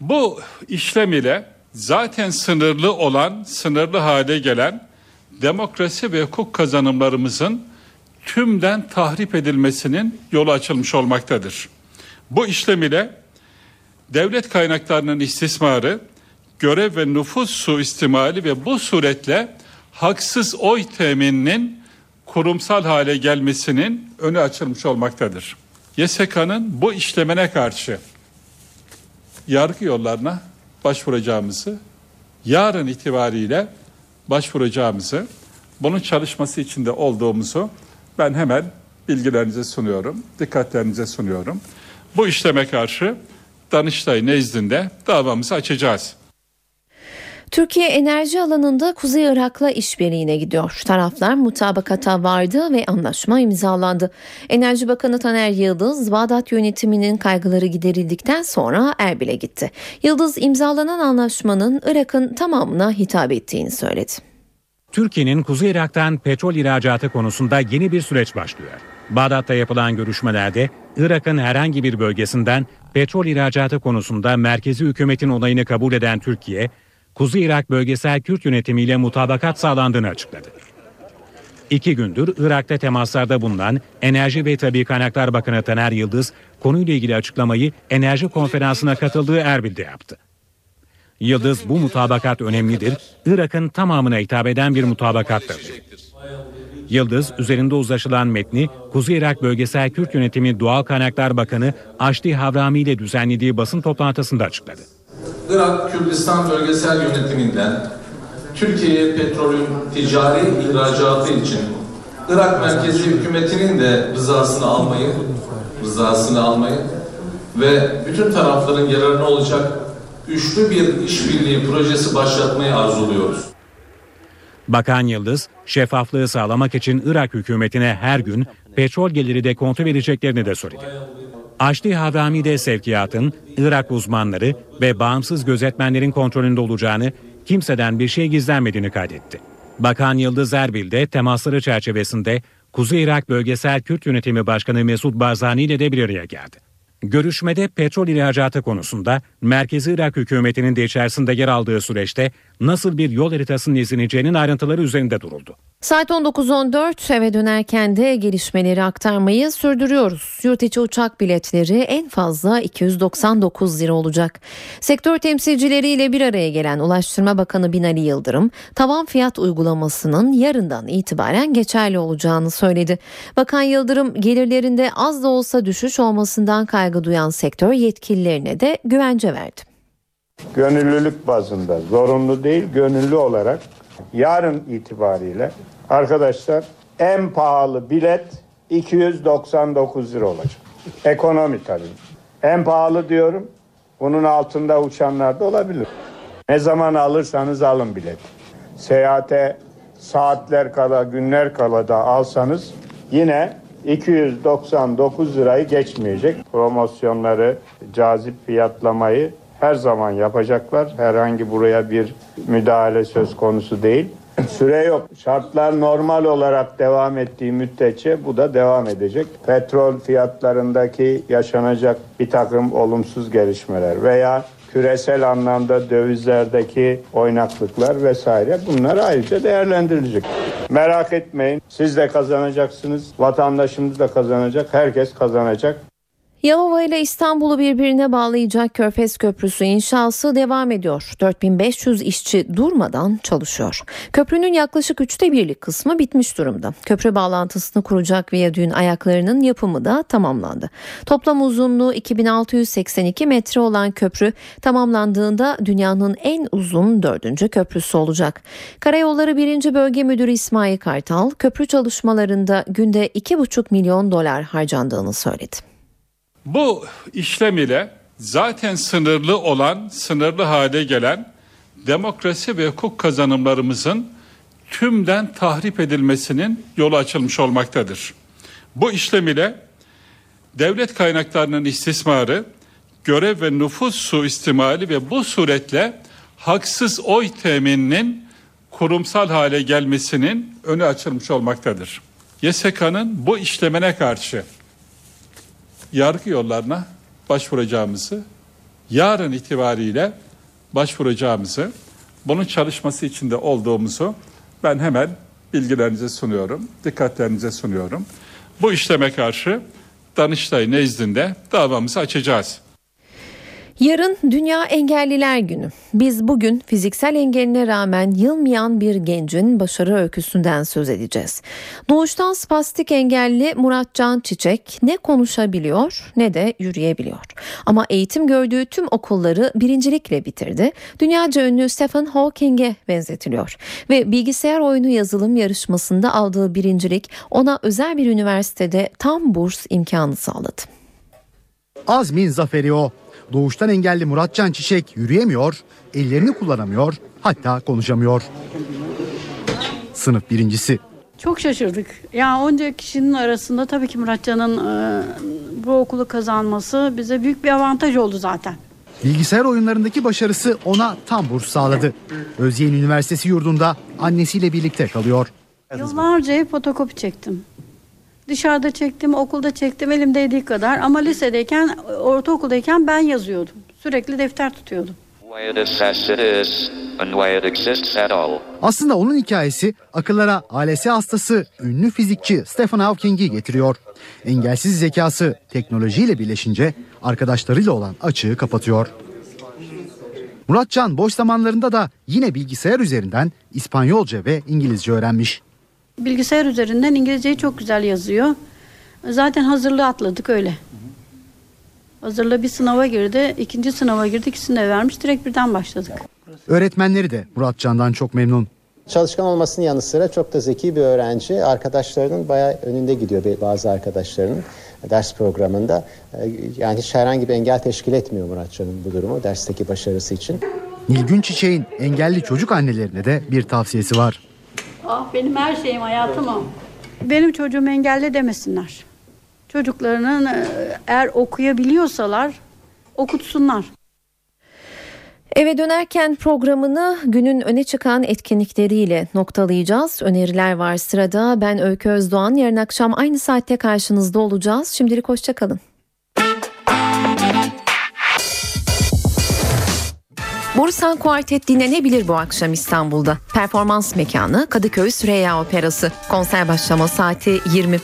Bu işlem ile zaten sınırlı olan, sınırlı hale gelen demokrasi ve hukuk kazanımlarımızın tümden tahrip edilmesinin yolu açılmış olmaktadır. Bu işlem ile devlet kaynaklarının istismarı, görev ve nüfus suistimali ve bu suretle haksız oy temininin kurumsal hale gelmesinin önü açılmış olmaktadır. YSK'nın bu işlemine karşı yargı yollarına başvuracağımızı, yarın itibariyle başvuracağımızı, bunun çalışması içinde olduğumuzu ben hemen bilgilerinize sunuyorum, dikkatlerinize sunuyorum. Bu işleme karşı Danıştay nezdinde davamızı açacağız. Türkiye enerji alanında Kuzey Irak'la işbirliğine gidiyor. Taraflar mutabakata vardı ve anlaşma imzalandı. Enerji Bakanı Taner Yıldız, Bağdat yönetiminin kaygıları giderildikten sonra Erbil'e gitti. Yıldız imzalanan anlaşmanın Irak'ın tamamına hitap ettiğini söyledi. Türkiye'nin Kuzey Irak'tan petrol ihracatı konusunda yeni bir süreç başlıyor. Bağdat'ta yapılan görüşmelerde Irak'ın herhangi bir bölgesinden petrol ihracatı konusunda merkezi hükümetin onayını kabul eden Türkiye, Kuzey Irak Bölgesel Kürt Yönetimi ile mutabakat sağlandığını açıkladı. İki gündür Irak'ta temaslarda bulunan Enerji ve Tabi Kaynaklar Bakanı Taner Yıldız konuyla ilgili açıklamayı enerji konferansına katıldığı Erbil'de yaptı. Yıldız bu mutabakat önemlidir, Irak'ın tamamına hitap eden bir mutabakattır. Yıldız üzerinde uzlaşılan metni Kuzey Irak Bölgesel Kürt Yönetimi Doğal Kaynaklar Bakanı Aşti Havrami ile düzenlediği basın toplantısında açıkladı. Irak Kürdistan Bölgesel Yönetiminden Türkiye'ye petrolün ticari ihracatı için Irak merkezi hükümetinin de rızasını almayı, rızasını almayı ve bütün tarafların yararına olacak üçlü bir işbirliği projesi başlatmayı arzuluyoruz. Bakan Yıldız, şeffaflığı sağlamak için Irak hükümetine her gün petrol geliri de kontrol vereceklerini de söyledi. Aşti Havrami de sevkiyatın Irak uzmanları ve bağımsız gözetmenlerin kontrolünde olacağını, kimseden bir şey gizlenmediğini kaydetti. Bakan Yıldız Erbil'de temasları çerçevesinde Kuzey Irak Bölgesel Kürt Yönetimi Başkanı Mesut Barzani ile de bir araya geldi. Görüşmede petrol ihracatı konusunda Merkezi Irak hükümetinin de içerisinde yer aldığı süreçte nasıl bir yol haritasının izleneceğinin ayrıntıları üzerinde duruldu. Saat 19.14 eve dönerken de gelişmeleri aktarmayı sürdürüyoruz. Yurt içi uçak biletleri en fazla 299 lira olacak. Sektör temsilcileriyle bir araya gelen Ulaştırma Bakanı Binali Yıldırım, tavan fiyat uygulamasının yarından itibaren geçerli olacağını söyledi. Bakan Yıldırım gelirlerinde az da olsa düşüş olmasından kaygı duyan sektör yetkililerine de güvence verdi. Gönüllülük bazında zorunlu değil gönüllü olarak yarın itibariyle arkadaşlar en pahalı bilet 299 lira olacak. Ekonomi tabii. En pahalı diyorum. Bunun altında uçanlar da olabilir. Ne zaman alırsanız alın bilet. Seyahate saatler kala, günler kala da alsanız yine 299 lirayı geçmeyecek. Promosyonları, cazip fiyatlamayı her zaman yapacaklar. Herhangi buraya bir müdahale söz konusu değil. Süre yok. Şartlar normal olarak devam ettiği müddetçe bu da devam edecek. Petrol fiyatlarındaki yaşanacak bir takım olumsuz gelişmeler veya küresel anlamda dövizlerdeki oynaklıklar vesaire bunlar ayrıca değerlendirilecek. Merak etmeyin siz de kazanacaksınız, vatandaşımız da kazanacak, herkes kazanacak. Yalova ile İstanbul'u birbirine bağlayacak Körfez Köprüsü inşası devam ediyor. 4500 işçi durmadan çalışıyor. Köprünün yaklaşık üçte birlik kısmı bitmiş durumda. Köprü bağlantısını kuracak viyadüğün ayaklarının yapımı da tamamlandı. Toplam uzunluğu 2682 metre olan köprü tamamlandığında dünyanın en uzun dördüncü köprüsü olacak. Karayolları 1. Bölge Müdürü İsmail Kartal köprü çalışmalarında günde 2,5 milyon dolar harcandığını söyledi. Bu işlem ile zaten sınırlı olan, sınırlı hale gelen demokrasi ve hukuk kazanımlarımızın tümden tahrip edilmesinin yolu açılmış olmaktadır. Bu işlem ile devlet kaynaklarının istismarı, görev ve nüfus suistimali ve bu suretle haksız oy temininin kurumsal hale gelmesinin önü açılmış olmaktadır. YSK'nın bu işlemine karşı yargı yollarına başvuracağımızı, yarın itibariyle başvuracağımızı, bunun çalışması içinde olduğumuzu ben hemen bilgilerinize sunuyorum, dikkatlerinize sunuyorum. Bu işleme karşı Danıştay nezdinde davamızı açacağız. Yarın Dünya Engelliler Günü. Biz bugün fiziksel engeline rağmen yılmayan bir gencin başarı öyküsünden söz edeceğiz. Doğuştan spastik engelli Muratcan Çiçek ne konuşabiliyor ne de yürüyebiliyor. Ama eğitim gördüğü tüm okulları birincilikle bitirdi. Dünyaca ünlü Stephen Hawking'e benzetiliyor. Ve bilgisayar oyunu yazılım yarışmasında aldığı birincilik ona özel bir üniversitede tam burs imkanı sağladı. Azmin zaferi o. Doğuştan engelli Muratcan Çiçek yürüyemiyor, ellerini kullanamıyor, hatta konuşamıyor. Sınıf birincisi. Çok şaşırdık. Yani onca kişinin arasında tabii ki Muratcan'ın e, bu okulu kazanması bize büyük bir avantaj oldu zaten. Bilgisayar oyunlarındaki başarısı ona tam burs sağladı. Özyeğin Üniversitesi yurdunda annesiyle birlikte kalıyor. Yıllarca fotokopi çektim. Dışarıda çektim, okulda çektim elimdeydiği kadar ama lisedeyken, ortaokuldayken ben yazıyordum. Sürekli defter tutuyordum. Aslında onun hikayesi akıllara ALS hastası ünlü fizikçi Stephen Hawking'i getiriyor. Engelsiz zekası teknolojiyle birleşince arkadaşlarıyla olan açığı kapatıyor. Muratcan boş zamanlarında da yine bilgisayar üzerinden İspanyolca ve İngilizce öğrenmiş. Bilgisayar üzerinden İngilizceyi çok güzel yazıyor. Zaten hazırlığı atladık öyle. Hazırlığı bir sınava girdi, ikinci sınava girdi, ikisini de vermiş. Direkt birden başladık. Öğretmenleri de Muratcan'dan çok memnun. Çalışkan olmasının yanı sıra çok da zeki bir öğrenci. Arkadaşlarının bayağı önünde gidiyor bazı arkadaşlarının ders programında. Ee, Yani hiç herhangi bir engel teşkil etmiyor Muratcan'ın bu durumu dersteki başarısı için. Nilgün Çiçek'in engelli çocuk annelerine de bir tavsiyesi var. Ah benim her şeyim hayatım o. Benim çocuğum engelli demesinler. Çocuklarının e, eğer okuyabiliyorsalar okutsunlar. Eve dönerken programını günün öne çıkan etkinlikleriyle noktalayacağız. Öneriler var sırada. Ben Öykü Özdoğan. Yarın akşam aynı saatte karşınızda olacağız. Şimdilik hoşçakalın. Borusan Kuartet dinlenebilir bu akşam İstanbul'da. Performans mekanı Kadıköy Süreyya Operası. Konser başlama saati 20.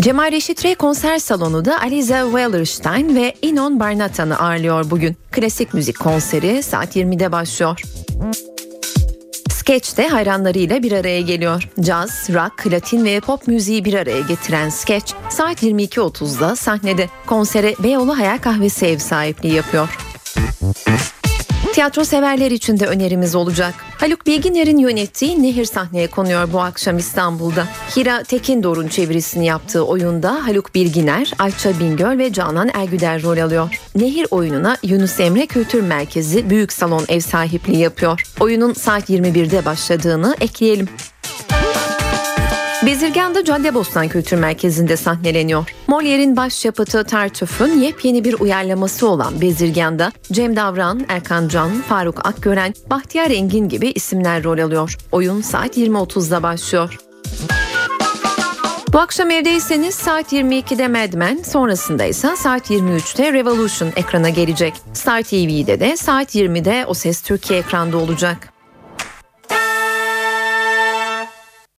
Cemal Reşit Rey konser salonu da Alize Wellerstein ve Inon Barnatan'ı ağırlıyor bugün. Klasik müzik konseri saat 20'de başlıyor. Sketch de hayranlarıyla bir araya geliyor. Caz, rock, latin ve pop müziği bir araya getiren Sketch saat 22.30'da sahnede. Konsere Beyoğlu Hayal Kahvesi ev sahipliği yapıyor. Tiyatro severler için de önerimiz olacak. Haluk Bilginer'in yönettiği Nehir sahneye konuyor bu akşam İstanbul'da. Hira Tekindor'un çevirisini yaptığı oyunda Haluk Bilginer, Ayça Bingöl ve Canan Ergüder rol alıyor. Nehir oyununa Yunus Emre Kültür Merkezi Büyük Salon ev sahipliği yapıyor. Oyunun saat 21'de başladığını ekleyelim. Bezirgan'da Caddebostan Kültür Merkezi'nde sahneleniyor. Molière'in başyapıtı Tartüf'ün yepyeni bir uyarlaması olan Bezirgan'da Cem Davran, Erkan Can, Faruk Akgören, Bahtiyar Engin gibi isimler rol alıyor. Oyun saat 20.30'da başlıyor. Bu akşam evdeyseniz saat 22'de Mad Men, sonrasında ise saat 23'te Revolution ekrana gelecek. Star TV'de de saat 20'de O Ses Türkiye ekranda olacak.